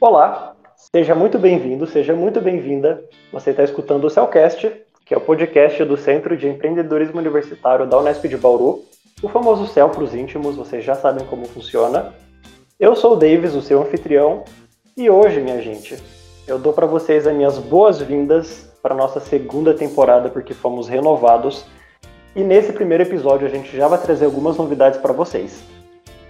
Olá, seja muito bem-vindo, seja muito bem-vinda. Você está escutando o Celcast, que é o podcast do Centro de Empreendedorismo Universitário da Unesp de Bauru, o famoso CEL para os íntimos, vocês já sabem como funciona. Eu sou o Davis, o seu anfitrião, e hoje, minha gente, eu dou para vocês as minhas boas-vindas para nossa segunda temporada, porque fomos renovados. E nesse primeiro episódio a gente já vai trazer algumas novidades para vocês.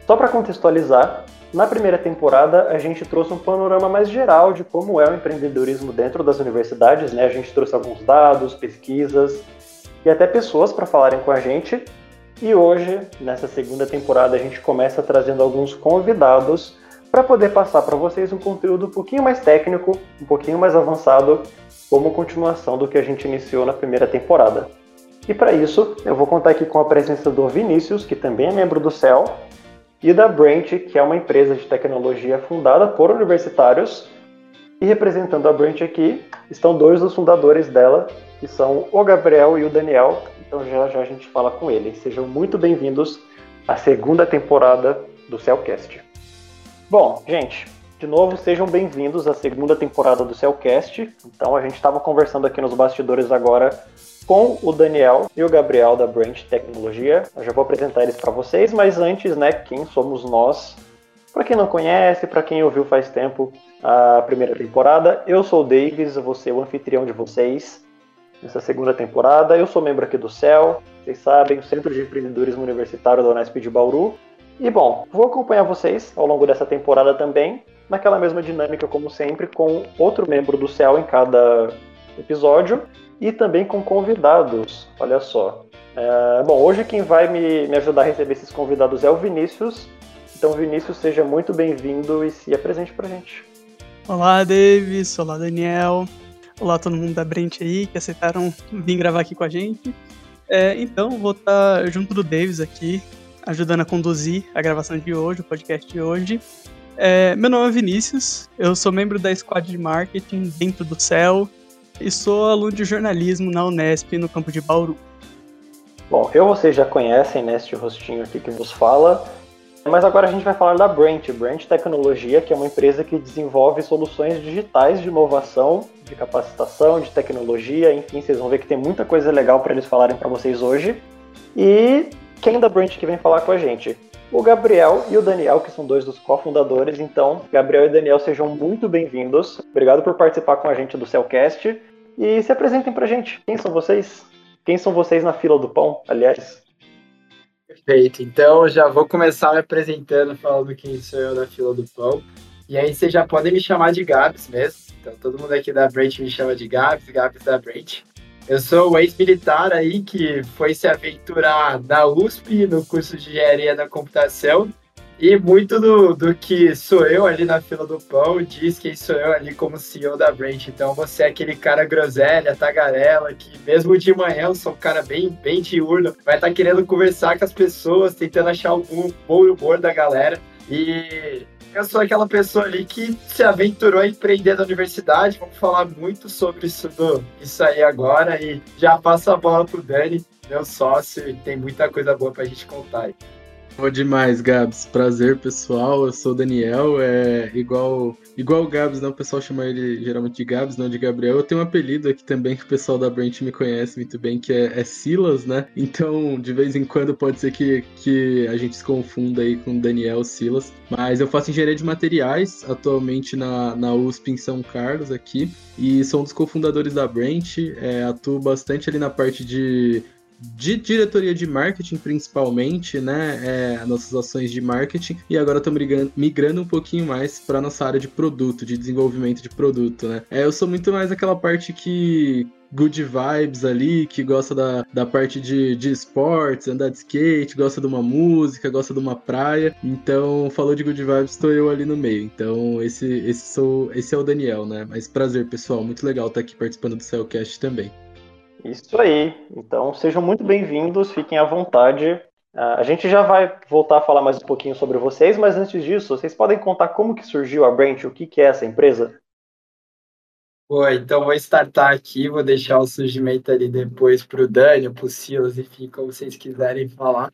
Só para contextualizar, na primeira temporada, a gente trouxe um panorama mais geral de como é o empreendedorismo dentro das universidades, né? A gente trouxe alguns dados, pesquisas e até pessoas para falarem com a gente. E hoje, nessa segunda temporada, a gente começa trazendo alguns convidados para poder passar para vocês um conteúdo um pouquinho mais técnico, um pouquinho mais avançado, como continuação do que a gente iniciou na primeira temporada. E para isso, eu vou contar aqui com a presença do Vinícius, que também é membro do CEL, e da Brent, que é uma empresa de tecnologia fundada por universitários. E representando a Brent aqui estão dois dos fundadores dela, que são o Gabriel e o Daniel. Então já já a gente fala com eles. Sejam muito bem-vindos à segunda temporada do Cellcast. Bom, gente, de novo, sejam bem-vindos à segunda temporada do Cellcast. Então a gente estava conversando aqui nos bastidores agora com o Daniel e o Gabriel da Branch Tecnologia. Eu já vou apresentar eles para vocês, mas antes, né, quem somos nós? Para quem não conhece, para quem ouviu faz tempo a primeira temporada, eu sou o Davis, eu vou ser o anfitrião de vocês nessa segunda temporada. Eu sou membro aqui do CEL, vocês sabem, o Centro de Empreendedorismo Universitário da Unesp de Bauru. E bom, vou acompanhar vocês ao longo dessa temporada também, naquela mesma dinâmica como sempre, com outro membro do CEL em cada episódio e também com convidados. Olha só. É, bom, hoje quem vai me, me ajudar a receber esses convidados é o Vinícius. Então, Vinícius, seja muito bem-vindo e se apresente pra gente. Olá, Davis. Olá, Daniel. Olá, todo mundo da Brent aí que aceitaram vir gravar aqui com a gente. É, então, vou estar junto do Davis aqui, ajudando a conduzir a gravação de hoje, o podcast de hoje. É, meu nome é Vinícius, eu sou membro da Squad de Marketing dentro do CEL e sou aluno de jornalismo na Unesp, no campo de Bauru. Bom, eu vocês já conhecem né, este rostinho aqui que vos fala, mas agora a gente vai falar da Brent, Brent Tecnologia, que é uma empresa que desenvolve soluções digitais de inovação, de capacitação, de tecnologia, enfim, vocês vão ver que tem muita coisa legal para eles falarem para vocês hoje. E quem da Brent que vem falar com a gente? O Gabriel e o Daniel, que são dois dos cofundadores. Então, Gabriel e Daniel, sejam muito bem-vindos. Obrigado por participar com a gente do Cellcast. E se apresentem pra gente. Quem são vocês? Quem são vocês na fila do pão, aliás? Perfeito. Então, já vou começar me apresentando, falando quem sou eu na fila do pão. E aí, vocês já podem me chamar de Gabs mesmo. Então, todo mundo aqui da Brent me chama de Gabs, Gabs da Brent. Eu sou o ex-militar aí que foi se aventurar na USP, no curso de Engenharia da Computação, e muito do, do que sou eu ali na fila do pão diz quem sou eu ali como CEO da Branch. Então você é aquele cara groselha, tagarela, que mesmo de manhã eu sou um cara bem, bem diurno, vai estar tá querendo conversar com as pessoas, tentando achar algum bom humor da galera. E eu sou aquela pessoa ali que se aventurou a empreender na universidade. Vamos falar muito sobre isso, do, isso aí agora. E já passo a bola pro Dani, meu sócio, e tem muita coisa boa pra gente contar aí. Boa demais, Gabs. Prazer, pessoal. Eu sou o Daniel. É igual, igual o Gabs, não? O pessoal chama ele geralmente de Gabs, não de Gabriel. Eu tenho um apelido aqui também que o pessoal da Brent me conhece muito bem, que é, é Silas, né? Então, de vez em quando pode ser que, que a gente se confunda aí com Daniel Silas. Mas eu faço engenharia de materiais atualmente na, na USP em São Carlos aqui. E sou um dos cofundadores da Brent. É, atuo bastante ali na parte de de diretoria de marketing, principalmente, né? É, nossas ações de marketing. E agora estou migrando, migrando um pouquinho mais para nossa área de produto, de desenvolvimento de produto, né? É, eu sou muito mais aquela parte que good vibes ali, que gosta da, da parte de, de esportes, andar de skate, gosta de uma música, gosta de uma praia. Então, falou de good vibes, estou eu ali no meio. Então, esse, esse, sou, esse é o Daniel, né? Mas prazer, pessoal. Muito legal estar aqui participando do Cellcast também. Isso aí. Então sejam muito bem-vindos, fiquem à vontade. a gente já vai voltar a falar mais um pouquinho sobre vocês, mas antes disso, vocês podem contar como que surgiu a Branch, o que, que é essa empresa? Bom, então vou startar aqui, vou deixar o surgimento ali depois para o Dani, para o Silas, enfim, como vocês quiserem falar.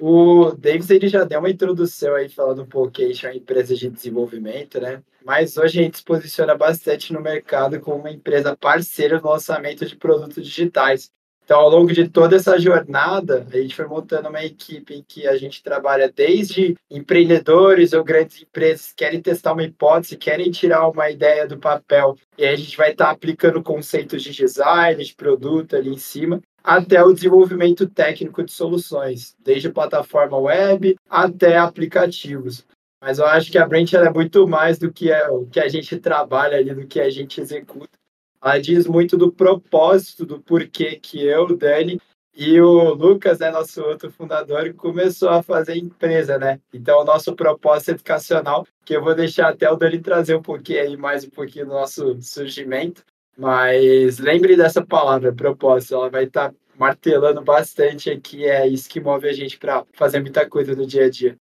O Davis ele já deu uma introdução aí falando um pouquinho, é uma empresa de desenvolvimento, né? Mas hoje a gente se posiciona bastante no mercado como uma empresa parceira no lançamento de produtos digitais. Então, ao longo de toda essa jornada, a gente foi montando uma equipe em que a gente trabalha desde empreendedores ou grandes empresas que querem testar uma hipótese, querem tirar uma ideia do papel, e aí a gente vai estar aplicando conceitos de design, de produto ali em cima, até o desenvolvimento técnico de soluções, desde plataforma web até aplicativos. Mas eu acho que a Brent é muito mais do que é, o que a gente trabalha ali, do que a gente executa. Ela diz muito do propósito, do porquê que eu, o Dani e o Lucas, né, nosso outro fundador, começou a fazer empresa, né? Então, o nosso propósito educacional, que eu vou deixar até o Dani trazer um pouquinho aí, mais um pouquinho do nosso surgimento. Mas lembre dessa palavra, propósito, ela vai estar martelando bastante aqui, é isso que move a gente para fazer muita coisa no dia a dia.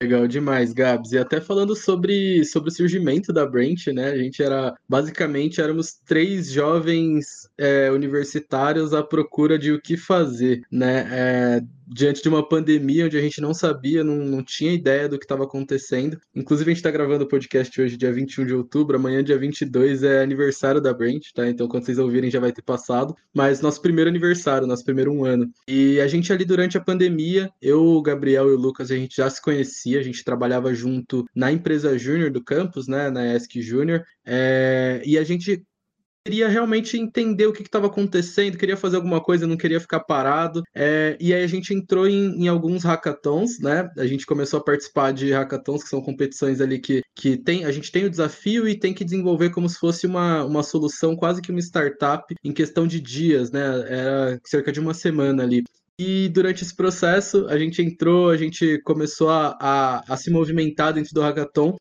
Legal demais, Gabs. E até falando sobre, sobre o surgimento da Brent, né? A gente era, basicamente, éramos três jovens é, universitários à procura de o que fazer, né? É, diante de uma pandemia onde a gente não sabia, não, não tinha ideia do que estava acontecendo. Inclusive, a gente está gravando o podcast hoje, dia 21 de outubro. Amanhã, dia 22, é aniversário da Brent, tá? Então, quando vocês ouvirem, já vai ter passado. Mas nosso primeiro aniversário, nosso primeiro um ano. E a gente ali durante a pandemia, eu, o Gabriel e o Lucas, a gente já se conhecia, a gente trabalhava junto na empresa Júnior do campus, né? Na ESC Júnior. É... E a gente queria realmente entender o que estava acontecendo, queria fazer alguma coisa, não queria ficar parado. É, e aí a gente entrou em, em, alguns hackathons, né? A gente começou a participar de hackathons, que são competições ali que, que tem, a gente tem o desafio e tem que desenvolver como se fosse uma, uma solução, quase que uma startup, em questão de dias, né? Era cerca de uma semana ali. E durante esse processo, a gente entrou, a gente começou a, a, a se movimentar dentro do hackathon.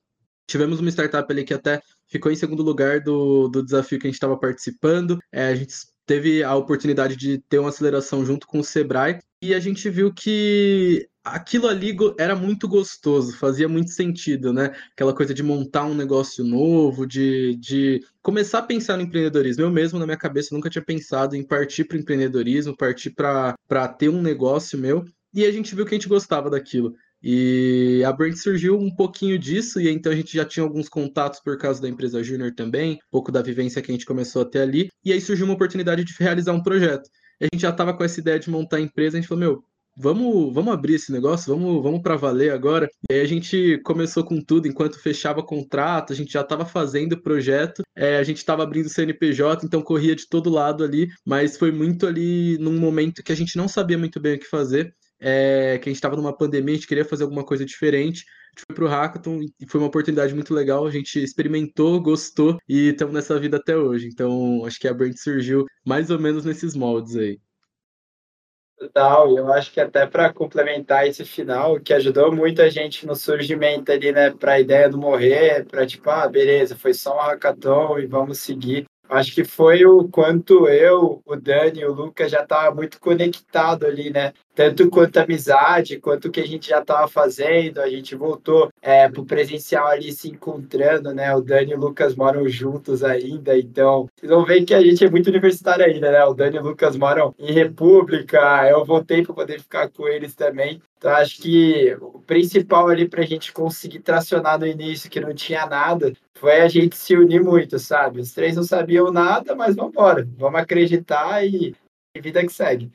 Tivemos uma startup ali que até ficou em segundo lugar do, do desafio que a gente estava participando. É, a gente teve a oportunidade de ter uma aceleração junto com o Sebrae e a gente viu que aquilo ali era muito gostoso, fazia muito sentido, né? Aquela coisa de montar um negócio novo, de, de começar a pensar no empreendedorismo. Eu mesmo, na minha cabeça, nunca tinha pensado em partir para o empreendedorismo, partir para ter um negócio meu. E a gente viu que a gente gostava daquilo. E a Brand surgiu um pouquinho disso, e então a gente já tinha alguns contatos por causa da empresa Júnior também, um pouco da vivência que a gente começou a ter ali, e aí surgiu uma oportunidade de realizar um projeto. E a gente já estava com essa ideia de montar a empresa, a gente falou, meu, vamos, vamos abrir esse negócio, vamos, vamos para valer agora. E aí a gente começou com tudo, enquanto fechava contrato, a gente já estava fazendo o projeto, é, a gente estava abrindo o CNPJ, então corria de todo lado ali, mas foi muito ali num momento que a gente não sabia muito bem o que fazer é, que a gente estava numa pandemia, a gente queria fazer alguma coisa diferente. A gente foi para o Hackathon e foi uma oportunidade muito legal. A gente experimentou, gostou e estamos nessa vida até hoje. Então, acho que a Brand surgiu mais ou menos nesses moldes aí. Total, eu acho que até para complementar esse final, que ajudou muito a gente no surgimento ali, né, para a ideia do morrer, para tipo, ah, beleza, foi só um hackathon e vamos seguir. Acho que foi o quanto eu, o Dani e o Lucas já tava muito conectado ali, né? Tanto quanto a amizade, quanto o que a gente já estava fazendo. A gente voltou é, pro presencial ali se encontrando, né? O Dani e o Lucas moram juntos ainda, então vocês vão ver que a gente é muito universitário ainda, né? O Dani e o Lucas moram em República, eu voltei para poder ficar com eles também. Então, acho que o principal ali para a gente conseguir tracionar no início, que não tinha nada, foi a gente se unir muito, sabe? Os três não sabiam nada, mas vamos embora, vamos acreditar e, e vida que segue.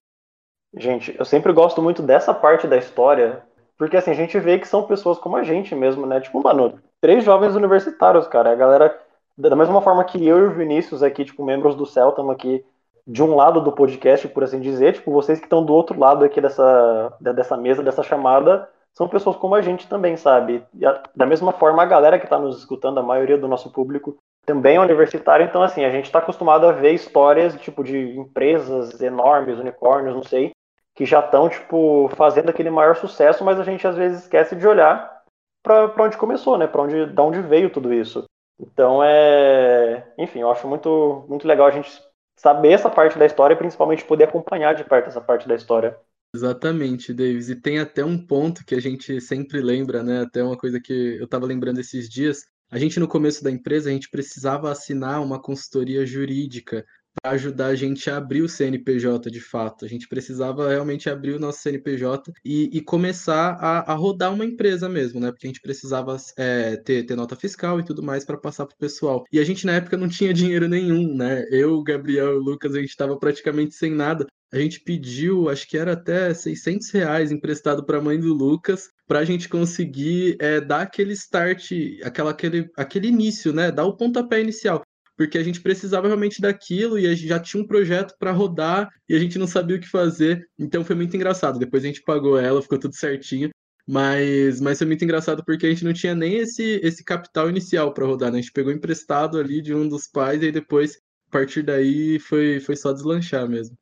Gente, eu sempre gosto muito dessa parte da história, porque assim, a gente vê que são pessoas como a gente mesmo, né? Tipo, mano, três jovens universitários, cara. A galera, da mesma forma que eu e o Vinícius aqui, tipo, membros do CEL, estamos aqui de um lado do podcast, por assim dizer, tipo, vocês que estão do outro lado aqui dessa, dessa mesa, dessa chamada, são pessoas como a gente também, sabe? A, da mesma forma, a galera que está nos escutando, a maioria do nosso público, também é universitário, então, assim, a gente está acostumado a ver histórias, tipo, de empresas enormes, unicórnios, não sei, que já estão, tipo, fazendo aquele maior sucesso, mas a gente às vezes esquece de olhar para onde começou, né? Para onde, da onde veio tudo isso. Então, é... Enfim, eu acho muito, muito legal a gente saber essa parte da história e principalmente poder acompanhar de perto essa parte da história. Exatamente, Davis. E tem até um ponto que a gente sempre lembra, né? Até uma coisa que eu estava lembrando esses dias. A gente, no começo da empresa, a gente precisava assinar uma consultoria jurídica para ajudar a gente a abrir o CNPJ de fato. A gente precisava realmente abrir o nosso CNPJ e, e começar a, a, rodar uma empresa mesmo, né? Porque a gente precisava é, ter, ter nota fiscal e tudo mais para passar para o pessoal. E a gente na época não tinha dinheiro nenhum, né? Eu, Gabriel e o Lucas, a gente estava praticamente sem nada. A gente pediu, acho que era até 600 reais emprestado para a mãe do Lucas, para a gente conseguir é, dar aquele start, aquela, aquele, aquele início, né? Dar o pontapé inicial porque a gente precisava realmente daquilo e a gente já tinha um projeto para rodar e a gente não sabia o que fazer. Então foi muito engraçado. Depois a gente pagou ela, ficou tudo certinho. Mas, mas foi muito engraçado porque a gente não tinha nem esse, esse capital inicial para rodar, né? A gente pegou emprestado ali de um dos pais e depois, a partir daí, foi, foi só deslanchar mesmo.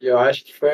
Eu acho que foi,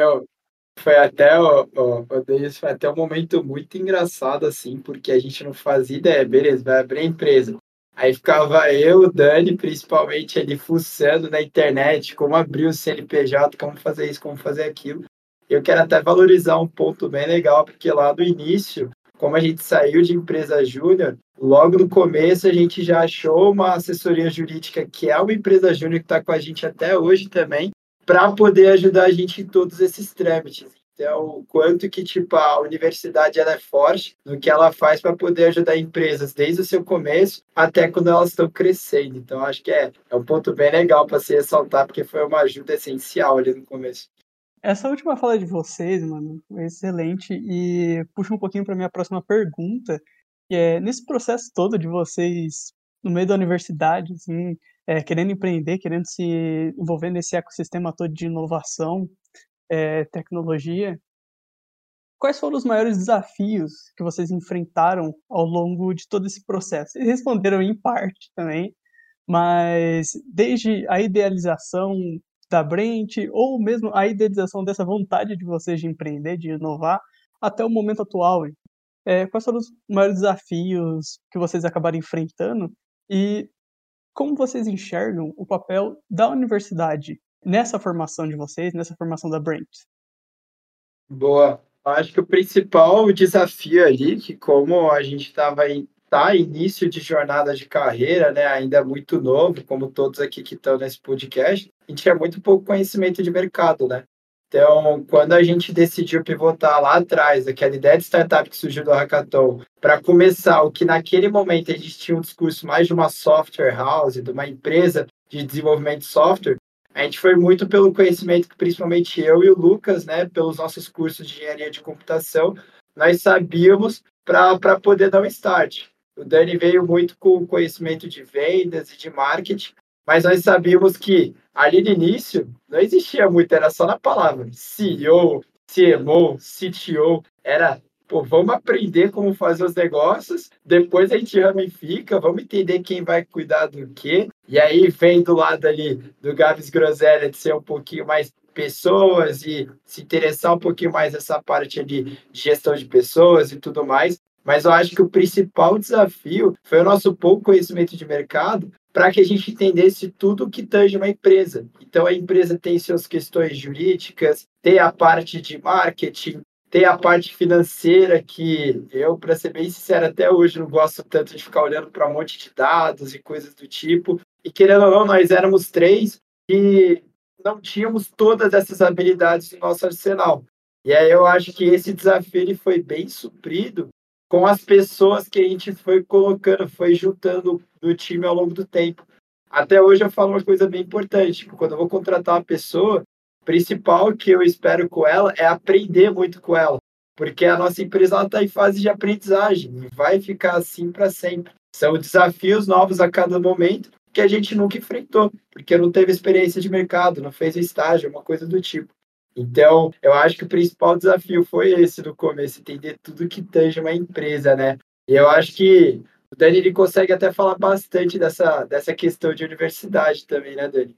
foi até o, o, foi até um momento muito engraçado, assim, porque a gente não fazia ideia, beleza, vai abrir a empresa. Aí ficava eu, o Dani, principalmente ali fuçando na internet, como abrir o CNPJ, como fazer isso, como fazer aquilo. Eu quero até valorizar um ponto bem legal, porque lá do início, como a gente saiu de empresa júnior, logo no começo a gente já achou uma assessoria jurídica que é uma empresa júnior que está com a gente até hoje também, para poder ajudar a gente em todos esses trâmites. Então, o quanto que tipo a universidade ela é forte no que ela faz para poder ajudar empresas desde o seu começo até quando elas estão crescendo. Então, acho que é, é um ponto bem legal para se ressaltar porque foi uma ajuda essencial ali no começo. Essa última fala de vocês, mano, foi excelente e puxa um pouquinho para minha próxima pergunta, que é nesse processo todo de vocês no meio da universidade, assim, é, querendo empreender, querendo se envolver nesse ecossistema todo de inovação, é, tecnologia, quais foram os maiores desafios que vocês enfrentaram ao longo de todo esse processo? Eles responderam em parte também, mas desde a idealização da Brent, ou mesmo a idealização dessa vontade de vocês de empreender, de inovar, até o momento atual. É, quais foram os maiores desafios que vocês acabaram enfrentando e como vocês enxergam o papel da universidade nessa formação de vocês, nessa formação da Brent? Boa. Acho que o principal desafio ali, que como a gente estava em tá início de jornada de carreira, né, ainda muito novo, como todos aqui que estão nesse podcast, a gente tinha muito pouco conhecimento de mercado, né? Então, quando a gente decidiu pivotar lá atrás, aquela ideia de startup que surgiu do Hackathon, para começar o que naquele momento a gente tinha um discurso mais de uma software house, de uma empresa de desenvolvimento de software, a gente foi muito pelo conhecimento que principalmente eu e o Lucas, né, pelos nossos cursos de engenharia de computação, nós sabíamos para poder dar um start. O Dani veio muito com conhecimento de vendas e de marketing, mas nós sabíamos que ali no início não existia muito, era só na palavra CEO, CMO, CTO, era pô, vamos aprender como fazer os negócios, depois a gente ramifica, vamos entender quem vai cuidar do quê. E aí vem do lado ali do Gabs Groselha de ser um pouquinho mais pessoas e se interessar um pouquinho mais essa parte ali de gestão de pessoas e tudo mais. Mas eu acho que o principal desafio foi o nosso pouco conhecimento de mercado para que a gente entendesse tudo o que tange uma empresa. Então, a empresa tem suas questões jurídicas, tem a parte de marketing, tem a parte financeira que eu, para ser bem sincero, até hoje não gosto tanto de ficar olhando para um monte de dados e coisas do tipo. E querendo ou não, nós éramos três e não tínhamos todas essas habilidades no nosso arsenal. E aí eu acho que esse desafio ele foi bem suprido com as pessoas que a gente foi colocando, foi juntando no time ao longo do tempo. Até hoje eu falo uma coisa bem importante, tipo, quando eu vou contratar uma pessoa, principal que eu espero com ela é aprender muito com ela, porque a nossa empresa está em fase de aprendizagem e vai ficar assim para sempre. São desafios novos a cada momento que a gente nunca enfrentou, porque não teve experiência de mercado, não fez estágio, uma coisa do tipo. Então, eu acho que o principal desafio foi esse no começo, entender tudo que tange uma empresa, né? E eu acho que o Dani ele consegue até falar bastante dessa, dessa questão de universidade também, né, Dani?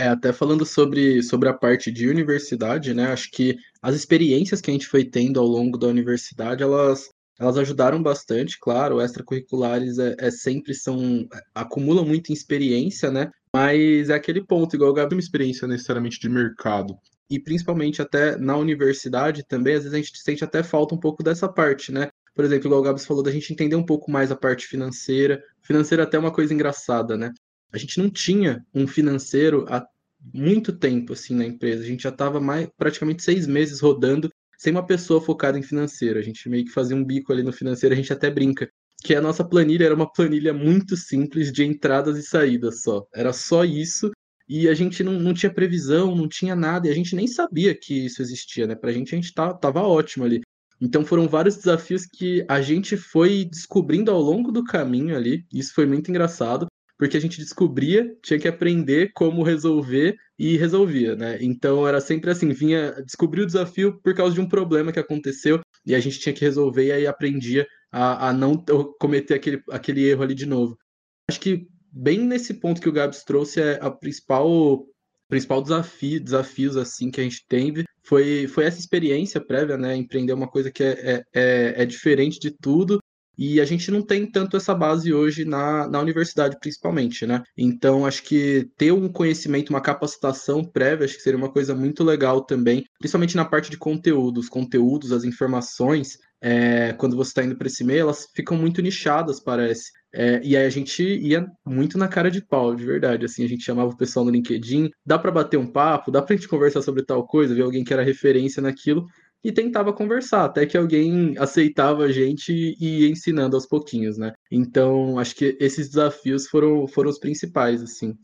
É, até falando sobre, sobre a parte de universidade, né? Acho que as experiências que a gente foi tendo ao longo da universidade, elas, elas ajudaram bastante, claro, extracurriculares é, é sempre são. acumulam muita experiência, né? Mas é aquele ponto, igual o Gabi, uma experiência necessariamente de mercado. E principalmente até na universidade também, às vezes a gente sente até falta um pouco dessa parte, né? Por exemplo, igual o Gabs falou, da gente entender um pouco mais a parte financeira. Financeira é até uma coisa engraçada, né? A gente não tinha um financeiro há muito tempo assim na empresa. A gente já estava mais praticamente seis meses rodando sem uma pessoa focada em financeiro. A gente meio que fazia um bico ali no financeiro, a gente até brinca que a nossa planilha era uma planilha muito simples de entradas e saídas só. Era só isso e a gente não, não tinha previsão, não tinha nada, e a gente nem sabia que isso existia, né? Pra gente, a gente tá, tava ótimo ali. Então foram vários desafios que a gente foi descobrindo ao longo do caminho ali, isso foi muito engraçado, porque a gente descobria, tinha que aprender como resolver e resolvia, né? Então era sempre assim, vinha descobrir o desafio por causa de um problema que aconteceu e a gente tinha que resolver e aí aprendia a, a não cometer aquele, aquele erro ali de novo. Acho que bem nesse ponto que o Gabs trouxe é a principal principal desafio, desafios assim que a gente teve foi, foi essa experiência prévia, né? Empreender uma coisa que é, é, é, é diferente de tudo e a gente não tem tanto essa base hoje na, na universidade, principalmente, né? Então, acho que ter um conhecimento, uma capacitação prévia, acho que seria uma coisa muito legal também, principalmente na parte de conteúdo. Os conteúdos, as informações, é, quando você está indo para esse meio, elas ficam muito nichadas, parece. É, e aí a gente ia muito na cara de pau, de verdade. Assim, a gente chamava o pessoal no LinkedIn, dá para bater um papo, dá para a gente conversar sobre tal coisa, ver alguém que era referência naquilo e tentava conversar, até que alguém aceitava a gente e ia ensinando aos pouquinhos, né? Então, acho que esses desafios foram, foram os principais, assim.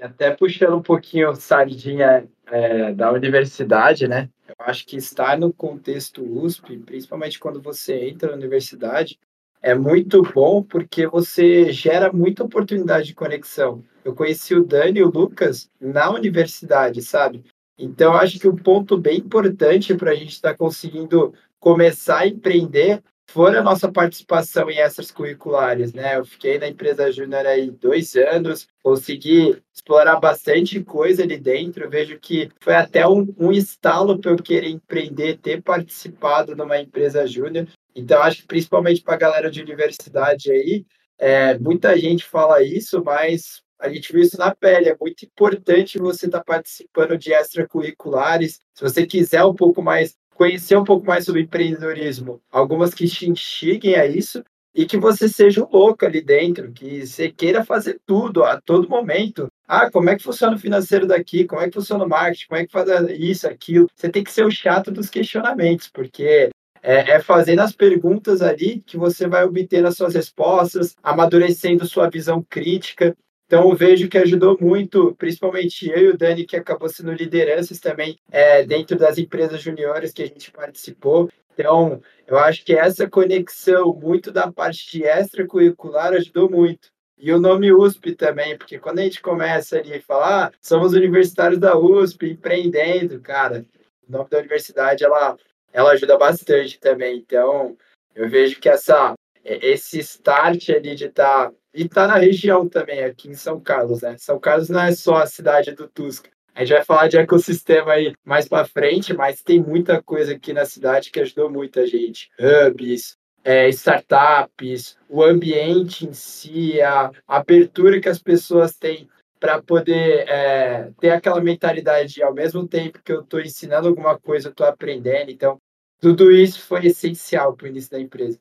Até puxando um pouquinho sardinha é, da universidade, né? Eu acho que estar no contexto USP, principalmente quando você entra na universidade, é muito bom porque você gera muita oportunidade de conexão. Eu conheci o Dani e o Lucas na universidade, sabe? Então, acho que um ponto bem importante para a gente estar tá conseguindo começar a empreender foi a nossa participação em extras curriculares, né? Eu fiquei na empresa Júnior aí dois anos, consegui explorar bastante coisa ali dentro. Vejo que foi até um, um estalo para eu querer empreender, ter participado numa empresa Júnior. Então, acho que principalmente para a galera de universidade aí, é, muita gente fala isso, mas a gente viu isso na pele. É muito importante você estar tá participando de extracurriculares. Se você quiser um pouco mais conhecer um pouco mais sobre empreendedorismo, algumas que te instiguem a isso e que você seja um louco ali dentro, que você queira fazer tudo a todo momento. Ah, como é que funciona o financeiro daqui? Como é que funciona o marketing? Como é que faz isso, aquilo? Você tem que ser o chato dos questionamentos, porque é, é fazendo as perguntas ali que você vai obter as suas respostas, amadurecendo sua visão crítica. Então, vejo que ajudou muito, principalmente eu e o Dani, que acabou sendo lideranças também é, dentro das empresas juniores que a gente participou. Então, eu acho que essa conexão muito da parte de extracurricular ajudou muito. E o nome USP também, porque quando a gente começa ali a falar, ah, somos universitários da USP, empreendendo, cara, o nome da universidade, ela, ela ajuda bastante também. Então, eu vejo que essa, esse start ali de estar tá e tá na região também, aqui em São Carlos, né? São Carlos não é só a cidade do Tusca. A gente vai falar de ecossistema aí mais para frente, mas tem muita coisa aqui na cidade que ajudou muita gente. Hubs, é, startups, o ambiente em si, a abertura que as pessoas têm para poder é, ter aquela mentalidade de, ao mesmo tempo que eu estou ensinando alguma coisa, eu estou aprendendo. Então, tudo isso foi essencial para o início da empresa.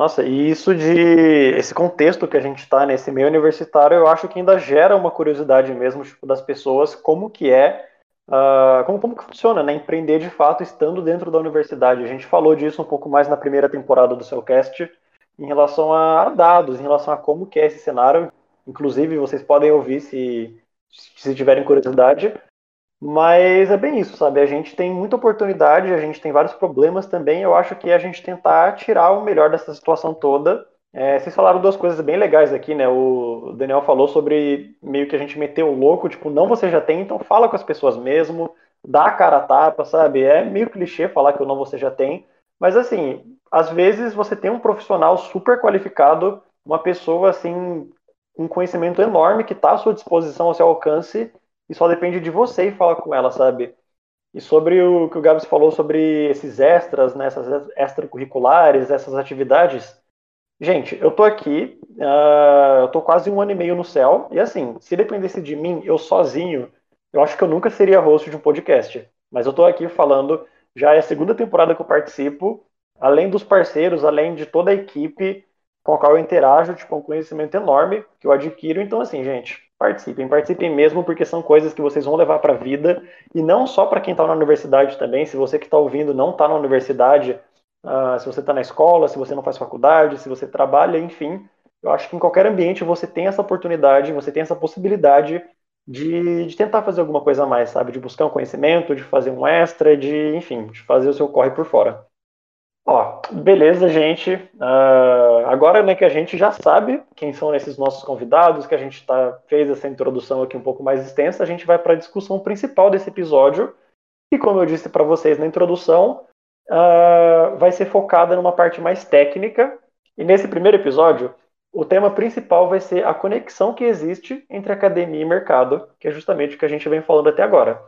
Nossa, e isso de esse contexto que a gente está nesse meio universitário, eu acho que ainda gera uma curiosidade mesmo tipo, das pessoas como que é, uh, como, como que funciona, né? Empreender de fato estando dentro da universidade. A gente falou disso um pouco mais na primeira temporada do seu cast em relação a dados, em relação a como que é esse cenário. Inclusive, vocês podem ouvir se, se tiverem curiosidade. Mas é bem isso, sabe? A gente tem muita oportunidade, a gente tem vários problemas também. Eu acho que a gente tentar tirar o melhor dessa situação toda. É, vocês falaram duas coisas bem legais aqui, né? O Daniel falou sobre meio que a gente meter o louco, tipo, não você já tem, então fala com as pessoas mesmo, dá a cara a tapa, sabe? É meio clichê falar que o não você já tem, mas assim, às vezes você tem um profissional super qualificado, uma pessoa assim, com conhecimento enorme que está à sua disposição, ao seu alcance, e só depende de você e falar com ela, sabe? E sobre o que o Gabs falou sobre esses extras, né, essas extracurriculares, essas atividades. Gente, eu tô aqui, uh, eu tô quase um ano e meio no céu, e assim, se dependesse de mim, eu sozinho, eu acho que eu nunca seria host de um podcast. Mas eu tô aqui falando, já é a segunda temporada que eu participo, além dos parceiros, além de toda a equipe, com a qual eu interajo, tipo, é um conhecimento enorme que eu adquiro. Então, assim, gente, participem, participem mesmo, porque são coisas que vocês vão levar para a vida, e não só para quem está na universidade também. Se você que está ouvindo não está na universidade, uh, se você está na escola, se você não faz faculdade, se você trabalha, enfim, eu acho que em qualquer ambiente você tem essa oportunidade, você tem essa possibilidade de, de, tentar fazer alguma coisa a mais, sabe? De buscar um conhecimento, de fazer um extra, de, enfim, de fazer o seu corre por fora. Ó, beleza, gente. Uh, agora né, que a gente já sabe quem são esses nossos convidados, que a gente tá, fez essa introdução aqui um pouco mais extensa, a gente vai para a discussão principal desse episódio, que, como eu disse para vocês na introdução, uh, vai ser focada numa parte mais técnica. E nesse primeiro episódio, o tema principal vai ser a conexão que existe entre academia e mercado, que é justamente o que a gente vem falando até agora.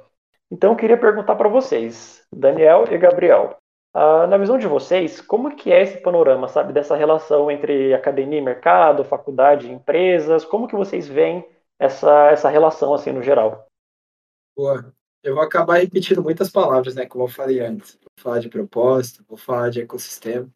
Então, eu queria perguntar para vocês, Daniel e Gabriel, uh, na visão de vocês, como que é esse panorama, sabe, dessa relação entre academia e mercado, faculdade e empresas? Como que vocês veem essa, essa relação, assim, no geral? Boa. Eu vou acabar repetindo muitas palavras, né, como eu falei antes. Vou falar de propósito, vou falar de ecossistema.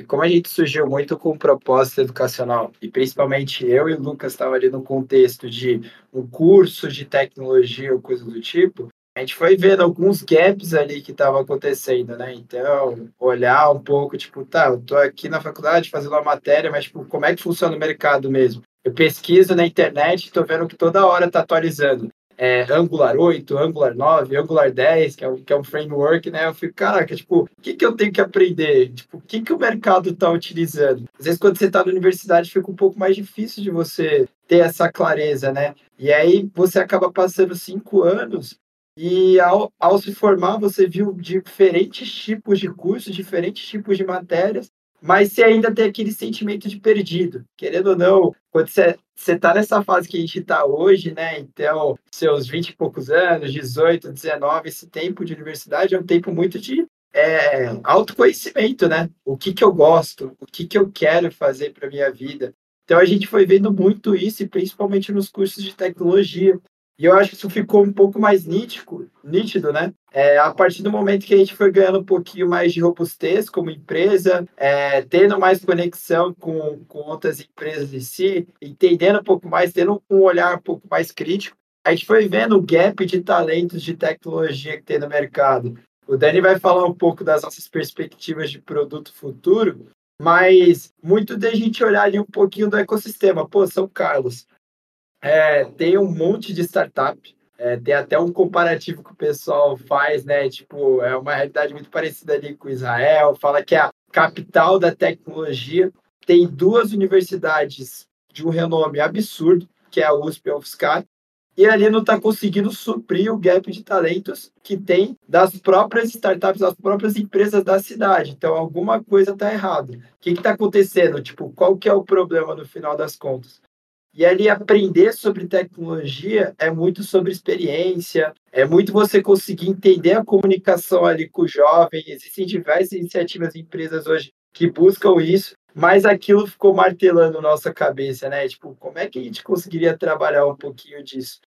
E como a gente surgiu muito com propósito educacional, e principalmente eu e o Lucas estava ali no contexto de um curso de tecnologia ou coisa do tipo, a gente foi vendo alguns gaps ali que estavam acontecendo, né? Então, olhar um pouco, tipo, tá, eu tô aqui na faculdade fazendo uma matéria, mas, tipo, como é que funciona o mercado mesmo? Eu pesquiso na internet, tô vendo que toda hora tá atualizando é, Angular 8, Angular 9, Angular 10, que é, um, que é um framework, né? Eu fico, caraca, tipo, o que, que eu tenho que aprender? Tipo, o que, que o mercado está utilizando? Às vezes, quando você está na universidade, fica um pouco mais difícil de você ter essa clareza, né? E aí você acaba passando cinco anos e ao, ao se formar, você viu diferentes tipos de cursos, diferentes tipos de matérias, mas você ainda tem aquele sentimento de perdido. Querendo ou não, quando você está nessa fase que a gente está hoje, né? Então, seus 20 e poucos anos, 18, 19, esse tempo de universidade é um tempo muito de é, autoconhecimento, né? O que, que eu gosto, o que, que eu quero fazer para minha vida. Então, a gente foi vendo muito isso, principalmente nos cursos de tecnologia. E eu acho que isso ficou um pouco mais nítido, nítido né? É, a partir do momento que a gente foi ganhando um pouquinho mais de robustez como empresa, é, tendo mais conexão com, com outras empresas em si, entendendo um pouco mais, tendo um olhar um pouco mais crítico, a gente foi vendo o gap de talentos de tecnologia que tem no mercado. O Dani vai falar um pouco das nossas perspectivas de produto futuro, mas muito da gente olhar ali um pouquinho do ecossistema. Pô, São Carlos, é, tem um monte de startup. É, tem até um comparativo que o pessoal faz, né? Tipo, é uma realidade muito parecida ali com Israel. Fala que é a capital da tecnologia. Tem duas universidades de um renome absurdo, que é a USP e a UFSCar, e ali não está conseguindo suprir o gap de talentos que tem das próprias startups, das próprias empresas da cidade. Então, alguma coisa está errada. O que está acontecendo? Tipo, qual que é o problema no final das contas? E ali aprender sobre tecnologia é muito sobre experiência, é muito você conseguir entender a comunicação ali com o jovem. Existem diversas iniciativas e empresas hoje que buscam isso, mas aquilo ficou martelando nossa cabeça, né? Tipo, como é que a gente conseguiria trabalhar um pouquinho disso?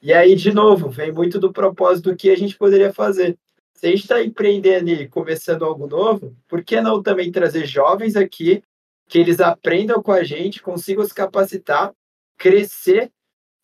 E aí, de novo, vem muito do propósito do que a gente poderia fazer. Se a gente está empreendendo e começando algo novo, por que não também trazer jovens aqui, que eles aprendam com a gente, consigam se capacitar crescer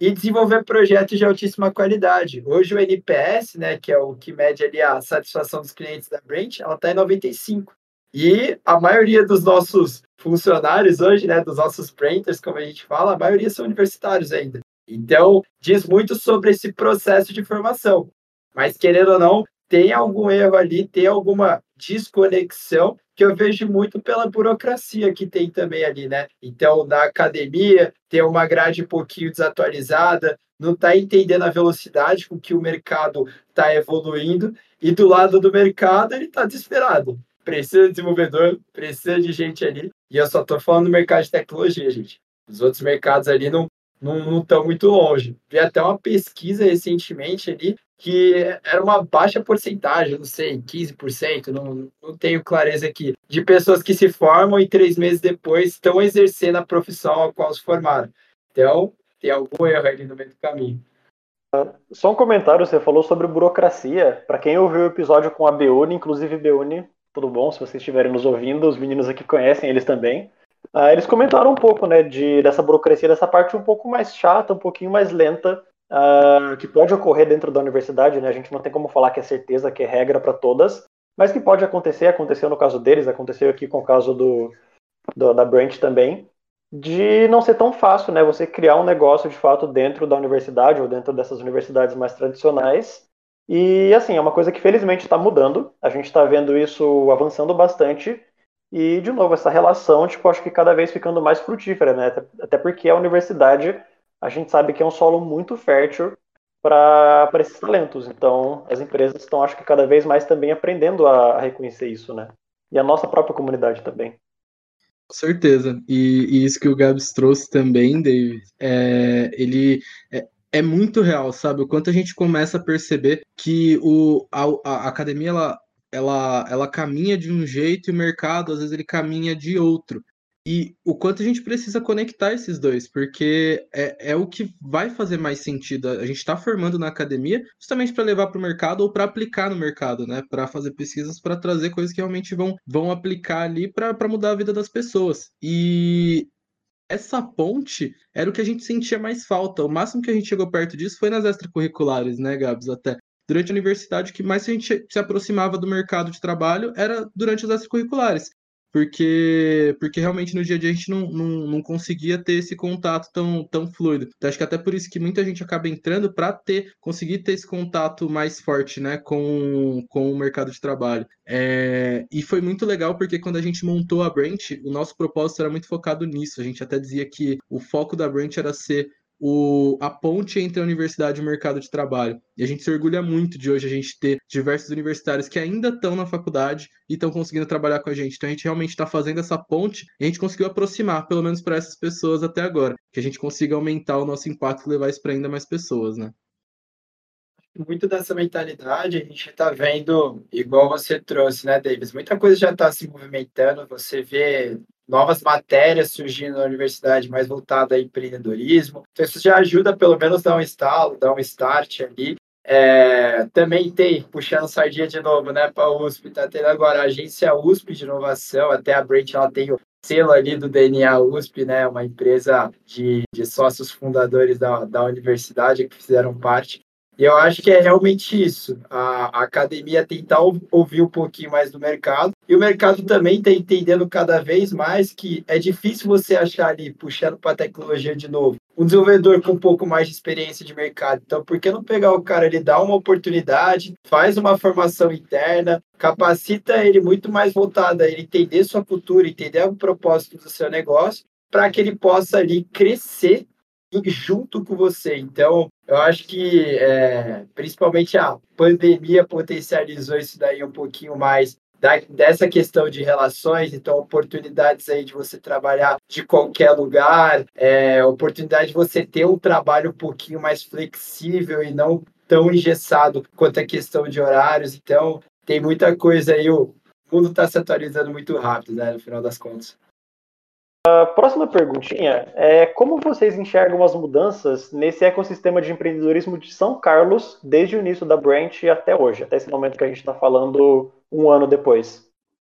e desenvolver projetos de altíssima qualidade. Hoje o NPS, né, que é o que mede ali a satisfação dos clientes da Brent, ela está em 95. E a maioria dos nossos funcionários hoje, né, dos nossos printers, como a gente fala, a maioria são universitários ainda. Então, diz muito sobre esse processo de formação. Mas, querendo ou não, tem algum erro ali, tem alguma desconexão que eu vejo muito pela burocracia que tem também ali, né? Então, na academia, tem uma grade um pouquinho desatualizada, não está entendendo a velocidade com que o mercado está evoluindo, e do lado do mercado ele está desesperado. Precisa de desenvolvedor, precisa de gente ali, e eu só estou falando do mercado de tecnologia, gente. Os outros mercados ali não não estão muito longe. Vi até uma pesquisa recentemente ali que era uma baixa porcentagem, não sei, 15%, não, não tenho clareza aqui, de pessoas que se formam e três meses depois estão exercendo a profissão a qual se formaram. Então, tem algum erro ali no meio do caminho. Só um comentário, você falou sobre burocracia. Para quem ouviu o episódio com a Beune, inclusive Beune, tudo bom? Se vocês estiverem nos ouvindo, os meninos aqui conhecem eles também. Uh, eles comentaram um pouco, né, de, dessa burocracia, dessa parte um pouco mais chata, um pouquinho mais lenta, uh, que pode ocorrer dentro da universidade, né? A gente não tem como falar que é certeza, que é regra para todas, mas que pode acontecer, aconteceu no caso deles, aconteceu aqui com o caso do, do, da Branch também, de não ser tão fácil, né? Você criar um negócio de fato dentro da universidade ou dentro dessas universidades mais tradicionais. E assim, é uma coisa que felizmente está mudando. A gente está vendo isso avançando bastante. E, de novo, essa relação, tipo, acho que cada vez ficando mais frutífera, né? Até porque a universidade, a gente sabe que é um solo muito fértil para esses talentos. Então, as empresas estão, acho que, cada vez mais também aprendendo a, a reconhecer isso, né? E a nossa própria comunidade também. Com certeza. E, e, isso que o Gabs trouxe também, David, é, ele é, é, muito real, sabe? O quanto a gente começa a perceber que o, a, a academia ela, ela, ela caminha de um jeito e o mercado, às vezes, ele caminha de outro. E o quanto a gente precisa conectar esses dois, porque é, é o que vai fazer mais sentido. A gente está formando na academia justamente para levar para o mercado ou para aplicar no mercado, né? Para fazer pesquisas, para trazer coisas que realmente vão, vão aplicar ali para mudar a vida das pessoas. E essa ponte era o que a gente sentia mais falta. O máximo que a gente chegou perto disso foi nas extracurriculares, né, Gabs? Até durante a universidade, que mais a gente se aproximava do mercado de trabalho era durante as extracurriculares porque, porque realmente no dia a dia a gente não, não, não conseguia ter esse contato tão, tão fluido. Então, acho que até por isso que muita gente acaba entrando para ter, conseguir ter esse contato mais forte né, com, com o mercado de trabalho. É, e foi muito legal porque quando a gente montou a Branch, o nosso propósito era muito focado nisso. A gente até dizia que o foco da Branch era ser o, a ponte entre a universidade e o mercado de trabalho. E a gente se orgulha muito de hoje a gente ter diversos universitários que ainda estão na faculdade e estão conseguindo trabalhar com a gente. Então a gente realmente está fazendo essa ponte e a gente conseguiu aproximar, pelo menos para essas pessoas até agora, que a gente consiga aumentar o nosso impacto e levar isso para ainda mais pessoas, né? muito dessa mentalidade a gente está vendo, igual você trouxe, né, Davis? Muita coisa já está se movimentando. Você vê novas matérias surgindo na universidade mais voltada a empreendedorismo. Então, isso já ajuda, pelo menos, dar um estalo, dar um start ali. É, também tem, puxando sardinha de novo, né, para a USP, tá tendo agora a agência USP de inovação, até a Brent, ela tem o selo ali do DNA USP, né, uma empresa de, de sócios fundadores da, da universidade que fizeram parte. E eu acho que é realmente isso. A, academia tentar ouvir um pouquinho mais do mercado. E o mercado também está entendendo cada vez mais que é difícil você achar ali, puxando para a tecnologia de novo, um desenvolvedor com um pouco mais de experiência de mercado. Então, por que não pegar o cara, ele dá uma oportunidade, faz uma formação interna, capacita ele muito mais voltado a ele entender sua cultura, entender o propósito do seu negócio, para que ele possa ali crescer junto com você. Então, eu acho que é, principalmente a pandemia potencializou isso daí um pouquinho mais da, dessa questão de relações, então oportunidades aí de você trabalhar de qualquer lugar, é, oportunidade de você ter um trabalho um pouquinho mais flexível e não tão engessado quanto a questão de horários. Então, tem muita coisa aí, o mundo está se atualizando muito rápido, né, no final das contas. A próxima perguntinha é como vocês enxergam as mudanças nesse ecossistema de empreendedorismo de São Carlos desde o início da Branch até hoje, até esse momento que a gente está falando um ano depois?